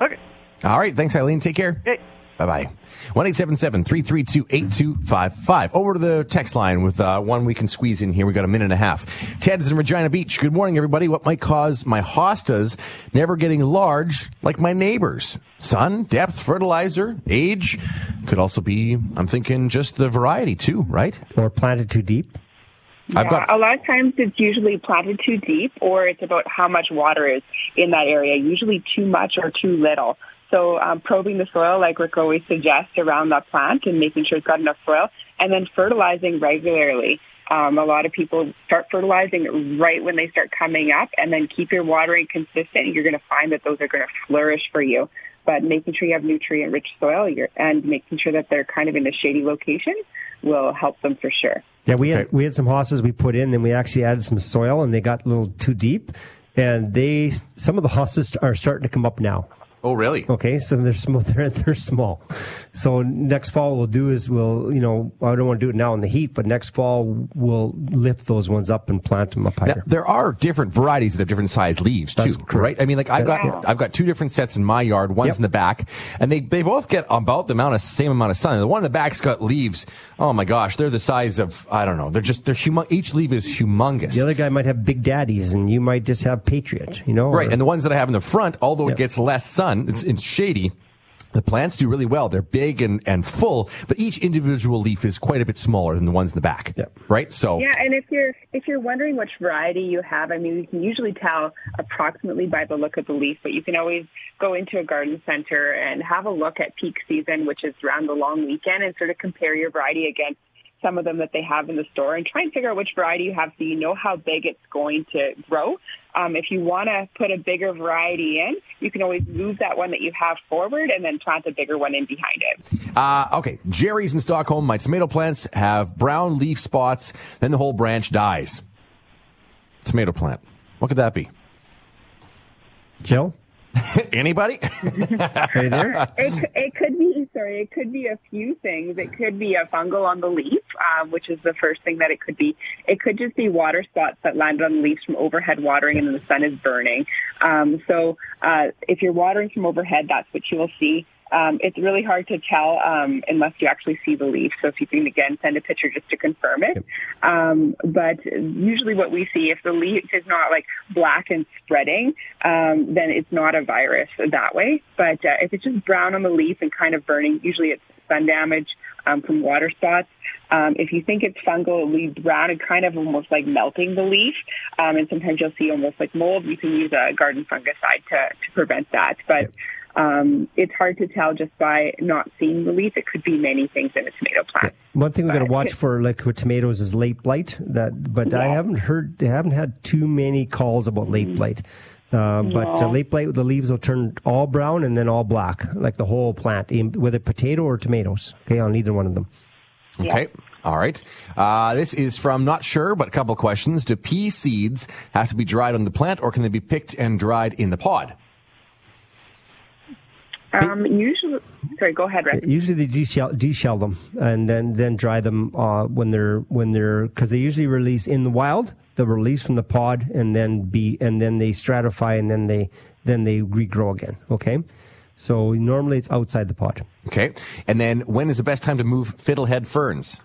Okay. All right, thanks, Eileen. Take care. Okay. Bye bye. 1 332 8255. Over to the text line with uh, one we can squeeze in here. We got a minute and a half. Ted's in Regina Beach. Good morning, everybody. What might cause my hostas never getting large like my neighbors? Sun, depth, fertilizer, age. Could also be, I'm thinking, just the variety too, right? Or planted too deep. I've Yeah, got a lot of times it's usually planted too deep or it's about how much water is in that area, usually too much or too little. So um, probing the soil, like Rick always suggests, around that plant and making sure it's got enough soil, and then fertilizing regularly. Um, a lot of people start fertilizing right when they start coming up, and then keep your watering consistent. You're going to find that those are going to flourish for you. But making sure you have nutrient-rich soil you're, and making sure that they're kind of in a shady location will help them for sure. Yeah, we had we had some hostas we put in, and we actually added some soil, and they got a little too deep, and they some of the hostas are starting to come up now. Oh, really? Okay, so they're small. They're, they're small. So next fall, what we'll do is we'll, you know, I don't want to do it now in the heat, but next fall we'll lift those ones up and plant them up Now, higher. there are different varieties that have different size leaves too, correct. right? I mean, like I've got Yeah. I've got two different sets in my yard. One's Yep. in the back, and they they both get about the amount of same amount of sun. The one in the back's got leaves. Oh my gosh, they're the size of I don't know. They're just they're humo- Each leaf is humongous. The other guy might have big daddies, and you might just have Patriot. You know, Right, or- and the ones that I have in the front, although Yeah. it gets less sun, it's, it's shady. The plants do really well. They're big and, and full, but each individual leaf is quite a bit smaller than the ones in the back. Right? So Yeah, and if you're if you're wondering which variety you have, I mean, you can usually tell approximately by the look of the leaf, but you can always go into a garden center and have a look at peak season, which is around the long weekend, and sort of compare your variety against some of them that they have in the store and try and figure out which variety you have so you know how big it's going to grow. Um, if you want to put a bigger variety in, you can always move that one that you have forward and then plant a bigger one in behind it. Uh, okay, Jerry's in Stockholm. My tomato plants have brown leaf spots, then the whole branch dies. Tomato plant. What could that be? Jill? Anybody? Are you there? It, it could be, sorry, it could be a few things. It could be a fungal on the leaf, um, which is the first thing that it could be. It could just be water spots that landed on the leaves from overhead watering and then the sun is burning. Um, so uh, if you're watering from overhead, that's what you will see. Um, it's really hard to tell um, unless you actually see the leaf. So if you can again send a picture just to confirm it. Um, but usually, what we see if the leaf is not like black and spreading, um, then it's not a virus that way. But uh, if it's just brown on the leaf and kind of burning, usually it's sun damage um, from water spots. Um, if you think it's fungal, leaves brown and kind of almost like melting the leaf. Um, and sometimes you'll see almost like mold. You can use a garden fungicide to, to prevent that. But um, it's hard to tell just by not seeing the leaf. It could be many things in a tomato plant. One thing we got to watch for, like with tomatoes, is late blight. That, but I haven't heard, I haven't had too many calls about late blight. Uh, but uh, late blight, the leaves will turn all brown and then all black, like the whole plant, in- whether potato or tomatoes. Okay, on either one of them. Okay. All right. Uh, this is from not sure, but a couple of questions. Do pea seeds have to be dried on the plant or can they be picked and dried in the pod? Um, usually, sorry, go ahead, Rick. Usually they deshell, deshell them and then then dry them uh, when they're when they're because they usually release in the wild. They'll release from the pod and then be and then they stratify and then they then they regrow again. Okay, so normally it's outside the pod. Okay. And then when is the best time to move fiddlehead ferns?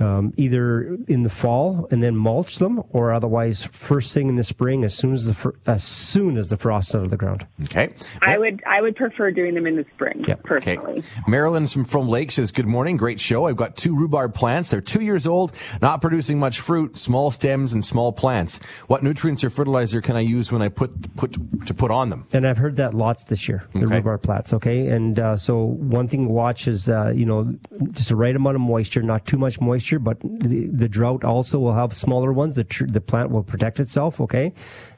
Um, either in the fall and then mulch them, or otherwise first thing in the spring as soon as the fr- as soon as the frost out of the ground. Okay. I would I would prefer doing them in the spring personally. Marilyn from From Lake says, Good morning. Great show. I've got two rhubarb plants. They're two years old, not producing much fruit, small stems and small plants. What nutrients or fertilizer can I use when I put, put, to put on them? And I've heard that lots this year, the Okay. rhubarb plants. Okay, and uh, so one thing to watch is uh, you know just the right amount of moisture, not too much moisture, but the, the drought also will have smaller ones. The tr- the plant will protect itself. Okay,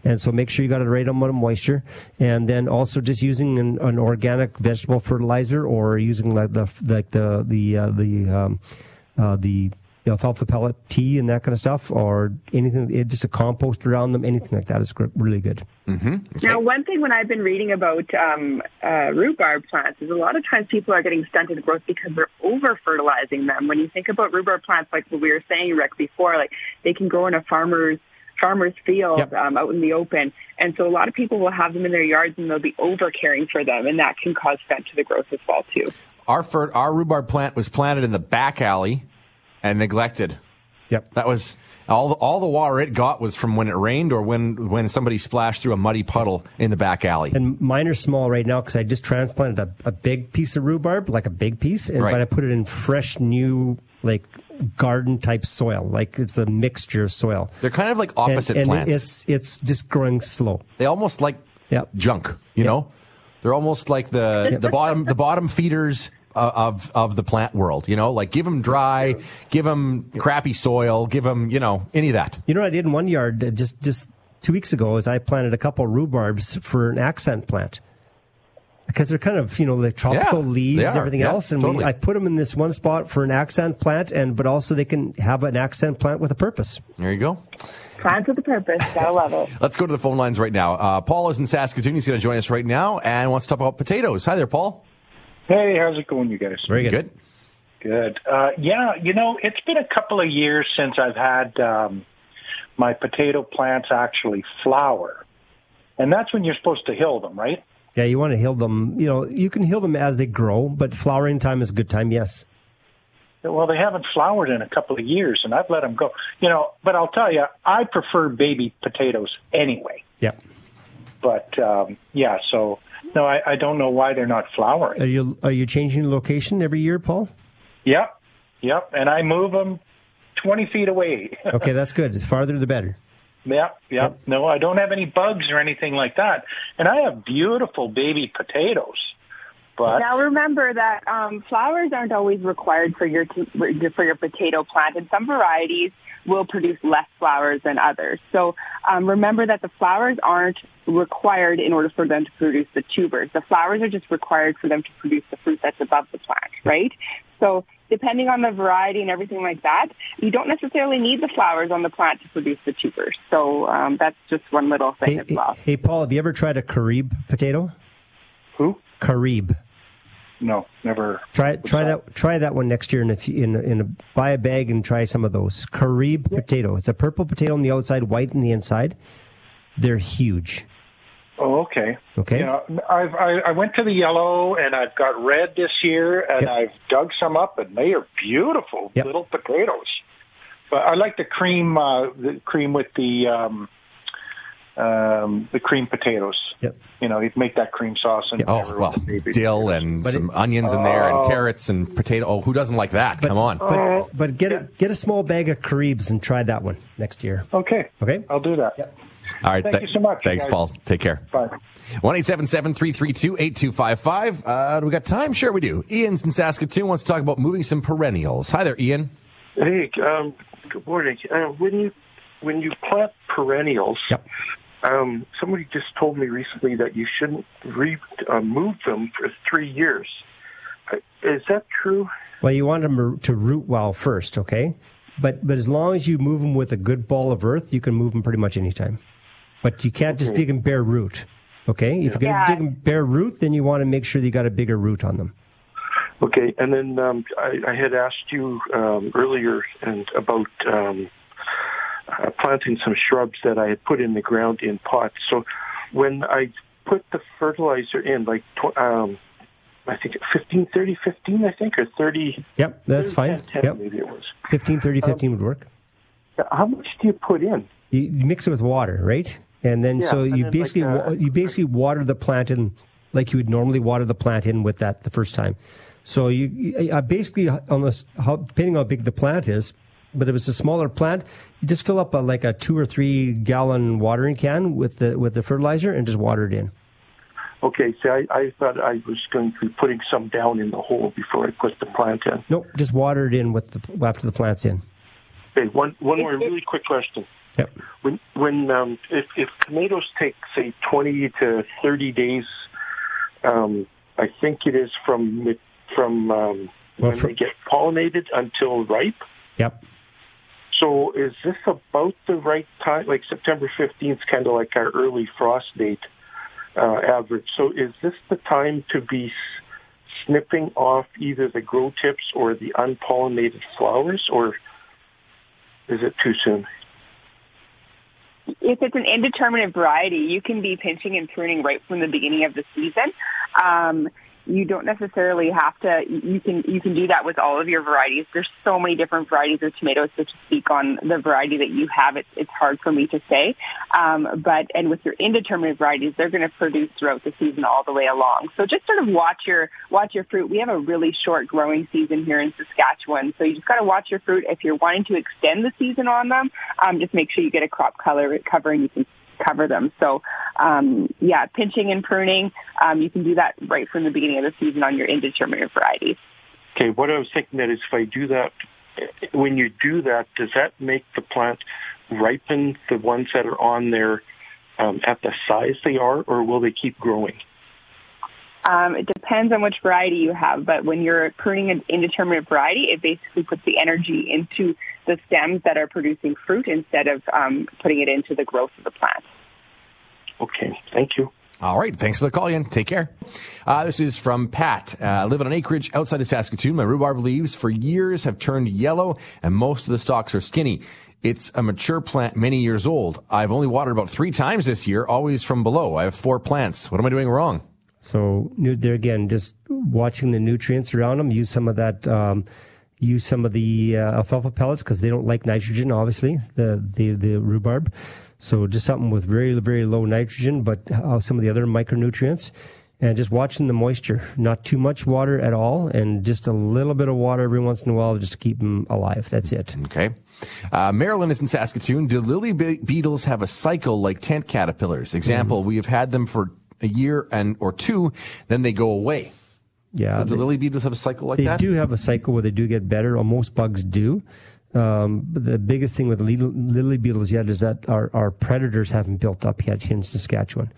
and so make sure you got the right amount of moisture, and then also just using an, an organic vegetable fertilizer or using like the like the the uh, the um, uh, the the alfalfa pellet tea and that kind of stuff, or anything, just a compost around them, anything like that is really good. Mm-hmm. Now, one thing when I've been reading about um, uh, rhubarb plants is a lot of times people are getting stunted growth because they're over fertilizing them. When you think about rhubarb plants, like what we were saying, Rick, before, like they can grow in a farmer's farmer's field um, out in the open, and so a lot of people will have them in their yards and they'll be over caring for them, and that can cause stunt to the growth as well too. Our, fer- our rhubarb plant was planted in the back alley and neglected. Yep. That was all the, all the water it got was from when it rained or when, when somebody splashed through a muddy puddle in the back alley. And mine are small right now because I just transplanted a, a big piece of rhubarb, like a big piece, and, Right. but I put it in fresh, new, like garden type soil. Like it's a mixture of soil. They're kind of like opposite and, and plants. It's it's just growing slow. They almost like junk, you know? They're almost like the, the bottom the bottom feeders of of the plant world, you know? Like give them dry, give them crappy soil, give them, you know, any of that. You know what I did in one yard uh, just just two weeks ago is I planted a couple rhubarbs for an accent plant. because they're kind of you know like tropical Yeah, leaves and everything Yeah, else. And totally. we, I put them in this one spot for an accent plant, and but also they can have an accent plant with a purpose. There you go. Plants with a purpose. Gotta love it. Let's go to the phone lines right now. Uh, Paul is in Saskatoon. He's going to join us right now and wants to talk about potatoes. Hi there, Paul. Hey, how's it going, you guys? Very good. Good. Good. Uh, yeah, you know, it's been a couple of years since I've had um, my potato plants actually flower, and that's when you're supposed to hill them, right? Yeah, you want to hill them. You know, you can heal them as they grow, but flowering time is a good time. Yes. Well, they haven't flowered in a couple of years, and I've let them go. You know, but I'll tell you, I prefer baby potatoes anyway. Yeah. But um, yeah, so no, I, I don't know why they're not flowering. Are you are you changing the location every year, Paul? Yep, yep, and I move them twenty feet away. Okay, that's good. The farther the better. Yep, yep. No, I don't have any bugs or anything like that. And I have beautiful baby potatoes. But now remember that um, flowers aren't always required for your t- for your potato plant, In some varieties will produce less flowers than others. So um, remember that the flowers aren't required in order for them to produce the tubers. The flowers are just required for them to produce the fruit that's above the plant, right? So depending on the variety and everything like that, you don't necessarily need the flowers on the plant to produce the tubers. So um, that's just one little thing Hey, as well. hey, Paul, have you ever tried a Carib potato? Who? Carib. No, never. Try try that try that one next year, and if in a- in a, buy a bag and try some of those Carib potato. It's a purple potato on the outside, white on the inside. They're huge. Oh, okay. Okay. You know, I've I, I went to the yellow and I've got red this year, and I've dug some up, and they are beautiful Yep. little potatoes. But I like the cream, uh, the cream with the um, um, the cream potatoes. Yep. You know, you'd make that cream sauce and Oh, well, dill and some onions in there and Oh. carrots and potato. Oh, who doesn't like that? Come on. But, but get a get a small bag of Caribs and try that one next year. Okay. Okay. I'll do that. All right. Thank you so much, Thanks, guys. Paul. Take care. Bye. One eight seven seven three three two eight two five five. Uh, do we got time? Sure, we do. Ian's in Saskatoon wants to talk about moving some perennials. Hi there, Ian. Hey, um, good morning. Uh, when you when you plant perennials, um, somebody just told me recently that you shouldn't re- uh, move them for three years. Uh, Is that true? Well, you want them to root well first, okay? But but as long as you move them with a good ball of earth, you can move them pretty much anytime. But you can't just dig them bare root, okay? If you're going to Yeah. dig them bare root, then you want to make sure you got a bigger root on them. Okay, and then um, I, I had asked you um, earlier and about um, uh, planting some shrubs that I had put in the ground in pots. So when I put the fertilizer in, like tw- um, I think 15, 30, 15, I think, or 30. Yep, that's fine. 10, Yep. maybe it was. 15, 30, 15 would work. How much do you put in? You, you mix it with water, right? And then Yeah, so you then basically like, uh, you basically water the plant in like you would normally water the plant in with that the first time. So you, you uh, basically on this, how, depending on how big the plant is, but if it's a smaller plant, you just fill up a, like a two or three gallon watering can with the with the fertilizer and just water it in. Okay, see, I, I thought I was going to be putting some down in the hole before I put the plant in. Nope, just water it in with the after the plant's in. Okay, one one more really quick question. Yep. When when um, if if tomatoes take say twenty to thirty days, um, I think it is from from um, Well, when for- they get pollinated until ripe. Yep. So is this about the right time? Like September fifteenth, kind of like our early frost date uh, average. So is this the time to be snipping off either the grow tips or the unpollinated flowers, or is it too soon? if it's an indeterminate variety, you can be pinching and pruning right from the beginning of the season. Um, you don't necessarily have to. You can you can do that with all of your varieties. There's so many different varieties of tomatoes. So to speak on the variety that you have, it's it's hard for me to say. Um, but and with your indeterminate varieties, they're going to produce throughout the season all the way along. So just sort of watch your watch your fruit. We have a really short growing season here in Saskatchewan, so you just got to watch your fruit. If you're wanting to extend the season on them, um, just make sure you get a crop cover and you can cover them. So, um, yeah, pinching and pruning, um, you can do that right from the beginning of the season on your indeterminate varieties. Okay, what I was thinking that is if I do that, when you do that, does that make the plant ripen the ones that are on there um, at the size they are, or will they keep growing? Um, it depends on which variety you have, but when you're pruning an indeterminate variety, it basically puts the energy into the stems that are producing fruit instead of um, putting it into the growth of the plant. Okay, thank you. All right. Thanks for the call, Ian. Take care. Uh, this is from Pat. Uh, I live on an acreage outside of Saskatoon. My rhubarb leaves for years have turned yellow and most of the stalks are skinny. It's a mature plant, many years old. I've only watered about three times this year, always from below. I have four plants. What am I doing wrong? So there again, just watching the nutrients around them. Use some of that. Um, use some of the uh, alfalfa pellets because they don't like nitrogen. Obviously, the the the rhubarb. So just something with very very low nitrogen, but uh, some of the other micronutrients. And just watching the moisture, not too much water at all, and just a little bit of water every once in a while just to keep them alive. That's it. Okay. Uh, Marilyn is in Saskatoon. Do lily be- beetles have a cycle like tent caterpillars? Example, we have had them for a year and or two, then they go away. Yeah. So do lily beetles have a cycle like they that? They do have a cycle where they do get better, or most bugs do. Um, but the biggest thing with lily beetles yet is that our, our predators haven't built up yet here in Saskatchewan.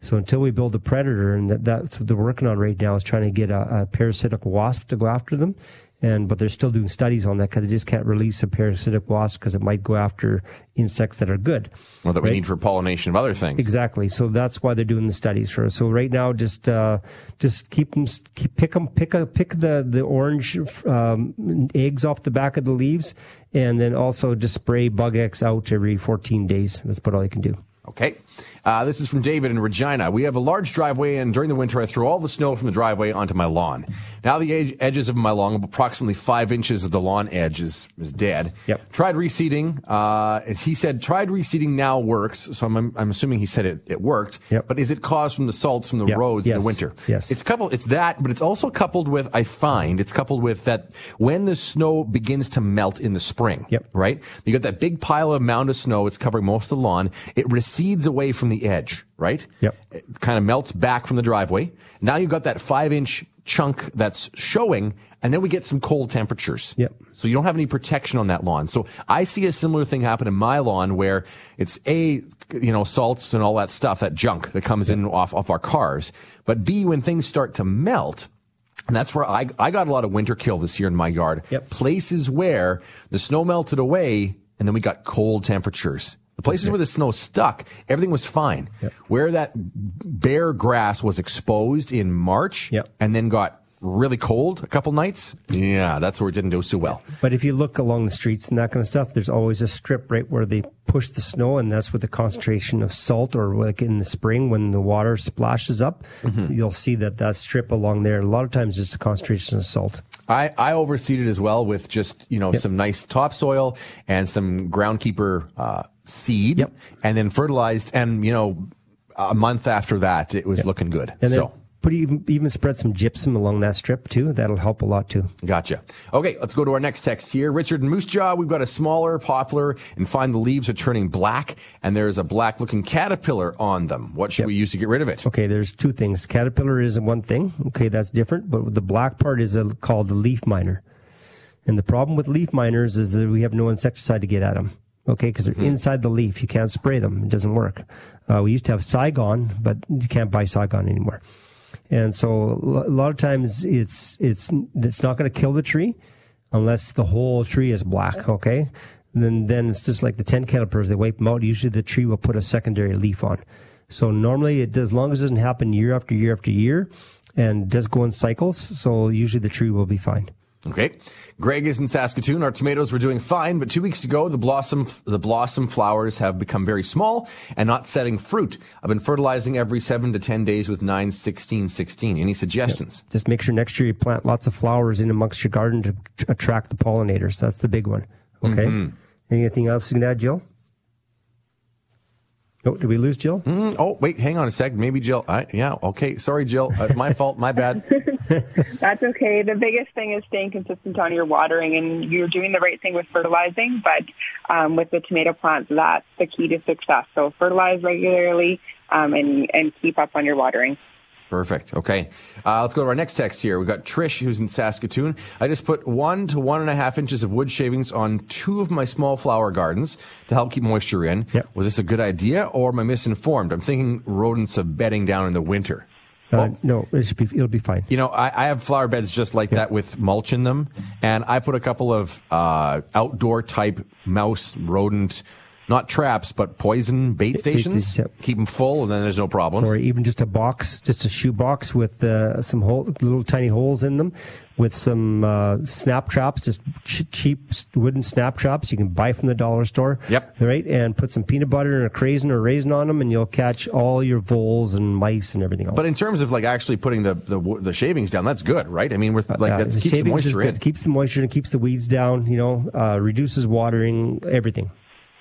So until we build a predator, and that, that's what they're working on right now, is trying to get a, a parasitic wasp to go after them. And but they're still doing studies on that because they just can't release a parasitic wasp because it might go after insects that are good. Well, that we need for pollination of other things. Exactly. So that's why they're doing the studies for us. So right now, just uh, just keep them, keep, pick them, pick a, pick the the orange um, eggs off the back of the leaves, and then also just spray bug X out every 14 days. That's about all you can do. Okay. Uh, this is from David in Regina. We have a large driveway, and during the winter, I throw all the snow from the driveway onto my lawn. Now, the ed- edges of my lawn, approximately five inches of the lawn edge, is, is dead. Yep. Tried reseeding. Uh, he said, tried reseeding now works. So I'm, I'm assuming he said it, it worked. Yep. But is it caused from the salts from the Yeah. roads in the winter? Yes. It's coupled. It's that, but it's also coupled with. I find it's coupled with that when the snow begins to melt in the spring. Yep. Right. You got that big pile of mound of snow. It's covering most of the lawn. It recedes away from the edge. Right. Yep. It kind of melts back from the driveway. Now you've got that five inch chunk that's showing, and then we get some cold temperatures. Yep. So you don't have any protection on that lawn. So I see a similar thing happen in my lawn where it's A, you know, salts and all that stuff, that junk that comes in off, off our cars. But B, when things start to melt, and that's where I, I got a lot of winter kill this year in my yard. Yep. Places where the snow melted away and then we got cold temperatures. The places where the snow stuck, everything was fine. Where that bare grass was exposed in March Yep. and then got really cold a couple nights, yeah, that's where it didn't do so well. But if you look along the streets and that kind of stuff, there's always a strip right where they push the snow, and that's where the concentration of salt, or like in the spring when the water splashes up, you'll see that that strip along there. A lot of times it's a concentration of salt. I, I overseeded as well with just, you know, some nice topsoil and some groundkeeper uh, seed Yep. and then fertilized. And, you know, a month after that, it was looking good. And then so. Put even even spread some gypsum along that strip too. That'll help a lot too. Gotcha. Okay, let's go to our next text here. Richard and Moose Jaw, we've got a smaller poplar and find the leaves are turning black and there's a black looking caterpillar on them. What should we use to get rid of it? Okay, there's two things. Caterpillar is one thing. Okay, that's different. But the black part is a, called the leaf miner. And the problem with leaf miners is that we have no insecticide to get at them. Okay, because they're inside the leaf. You can't spray them. It doesn't work. Uh, we used to have Cygon, but you can't buy Cygon anymore. And so a lot of times it's it's it's not going to kill the tree unless the whole tree is black. Okay, and then then it's just like the tent caterpillars. They wipe them out. Usually the tree will put a secondary leaf on. So normally it does, as long as it doesn't happen year after year after year, and does go in cycles. So usually the tree will be fine. Okay. Greg is in Saskatoon. Our tomatoes were doing fine, but two weeks ago, the blossom, the blossom flowers have become very small and not setting fruit. I've been fertilizing every seven to 10 days with 9, 16, 16. Any suggestions? Just make sure next year you plant lots of flowers in amongst your garden to attract the pollinators. That's the big one. Okay. Mhm. Anything else you can add, Jill? Oh, did we lose Jill? Mm, oh, wait, hang on a sec. Maybe Jill. I, yeah, okay. Sorry, Jill. Uh, my fault. My bad. That's okay. The biggest thing is staying consistent on your watering, and you're doing the right thing with fertilizing. But um, with the tomato plants, that's the key to success. So fertilize regularly um, and and keep up on your watering. Perfect. Okay. Uh, let's go to our next text here. We've got Trish, who's in Saskatoon. I just put one to one and a half inches of wood shavings on two of my small flower gardens to help keep moisture in. Was this a good idea or am I misinformed? I'm thinking rodents of bedding down in the winter. Uh, no, it should be. It'll be fine. You know, I, I have flower beds just like that with mulch in them, and I put a couple of uh, outdoor type mouse rodent, not traps, but poison bait stations. yep. Keep them full, and then there's no problem. or even just a box, just a shoe box with uh, some hole, little tiny holes in them, with some uh, snap traps, just ch- cheap wooden snap traps you can buy from the dollar store. Yep. Right, and put some peanut butter and a craisin or raisin on them, and you'll catch all your voles and mice and everything else. But in terms of like actually putting the the, the shavings down, that's good, right? I mean, we're like Uh, that keeps the moisture in. Keeps the moisture and keeps the weeds down. You know, uh, reduces watering, everything.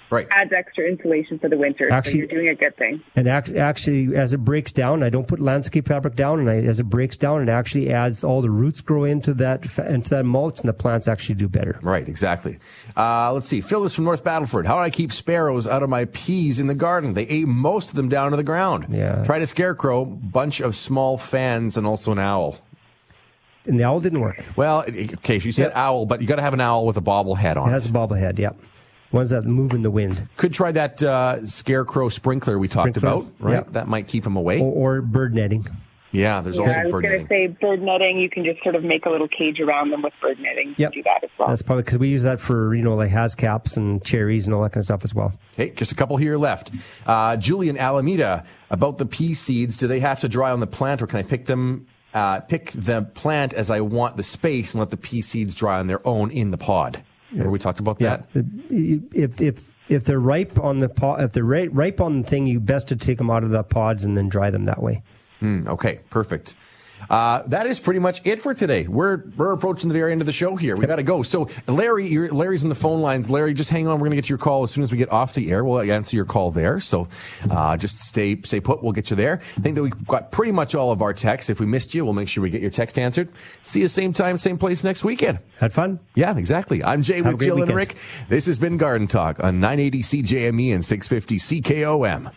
Right. Adds extra insulation for the winter. Actually- so you're doing a good thing. And act- actually, as it breaks down, I don't put landscape fabric down, and I, as it breaks down, it actually adds all the roots grow into that into that mulch, and the plants actually do better. Right, exactly. Uh, let's see. Phyllis from North Battleford. How do I keep sparrows out of my peas in the garden? They ate most of them down to the ground. Yeah. Tried a scarecrow, bunch of small fans, and also an owl. And the owl didn't work. Well, okay, she said owl, but you got to have an owl with a bobblehead on It has a bobblehead, yeah. Ones that move in the wind. Could try that uh, scarecrow sprinkler we talked Sprinkler, about, right? yeah. That might keep them away. Or, or bird netting. yeah, there's yeah, I also was bird going to netting. say bird netting. You can just sort of make a little cage around them with bird netting. You Yep. do that as well. That's probably because we use that for, you know, like haskaps and cherries and all that kind of stuff as well. Okay, just a couple here left. Uh, Julian Alameda about the pea seeds. Do they have to dry on the plant, or can I pick them? Uh, pick the plant as I want the space and let the pea seeds dry on their own in the pod. Remember we talked about that? If, if, if they're ripe on the pod, if they're ripe, ripe on the thing, you best to take them out of the pods and then dry them that way. Mm, okay, perfect. Uh, that is pretty much it for today. We're we're approaching the very end of the show here. We got to go. So Larry, you're, Larry's on the phone lines. Larry, just hang on. We're gonna get to your call as soon as we get off the air. We'll answer your call there. So uh, just stay stay put. We'll get you there. I think that we've got pretty much all of our texts. If we missed you, we'll make sure we get your text answered. See you same time, same place next weekend. Had fun. Yeah, exactly. I'm Jay Have with Jill and. Rick. This has been Garden Talk on 980 CJME and 650 CKOM.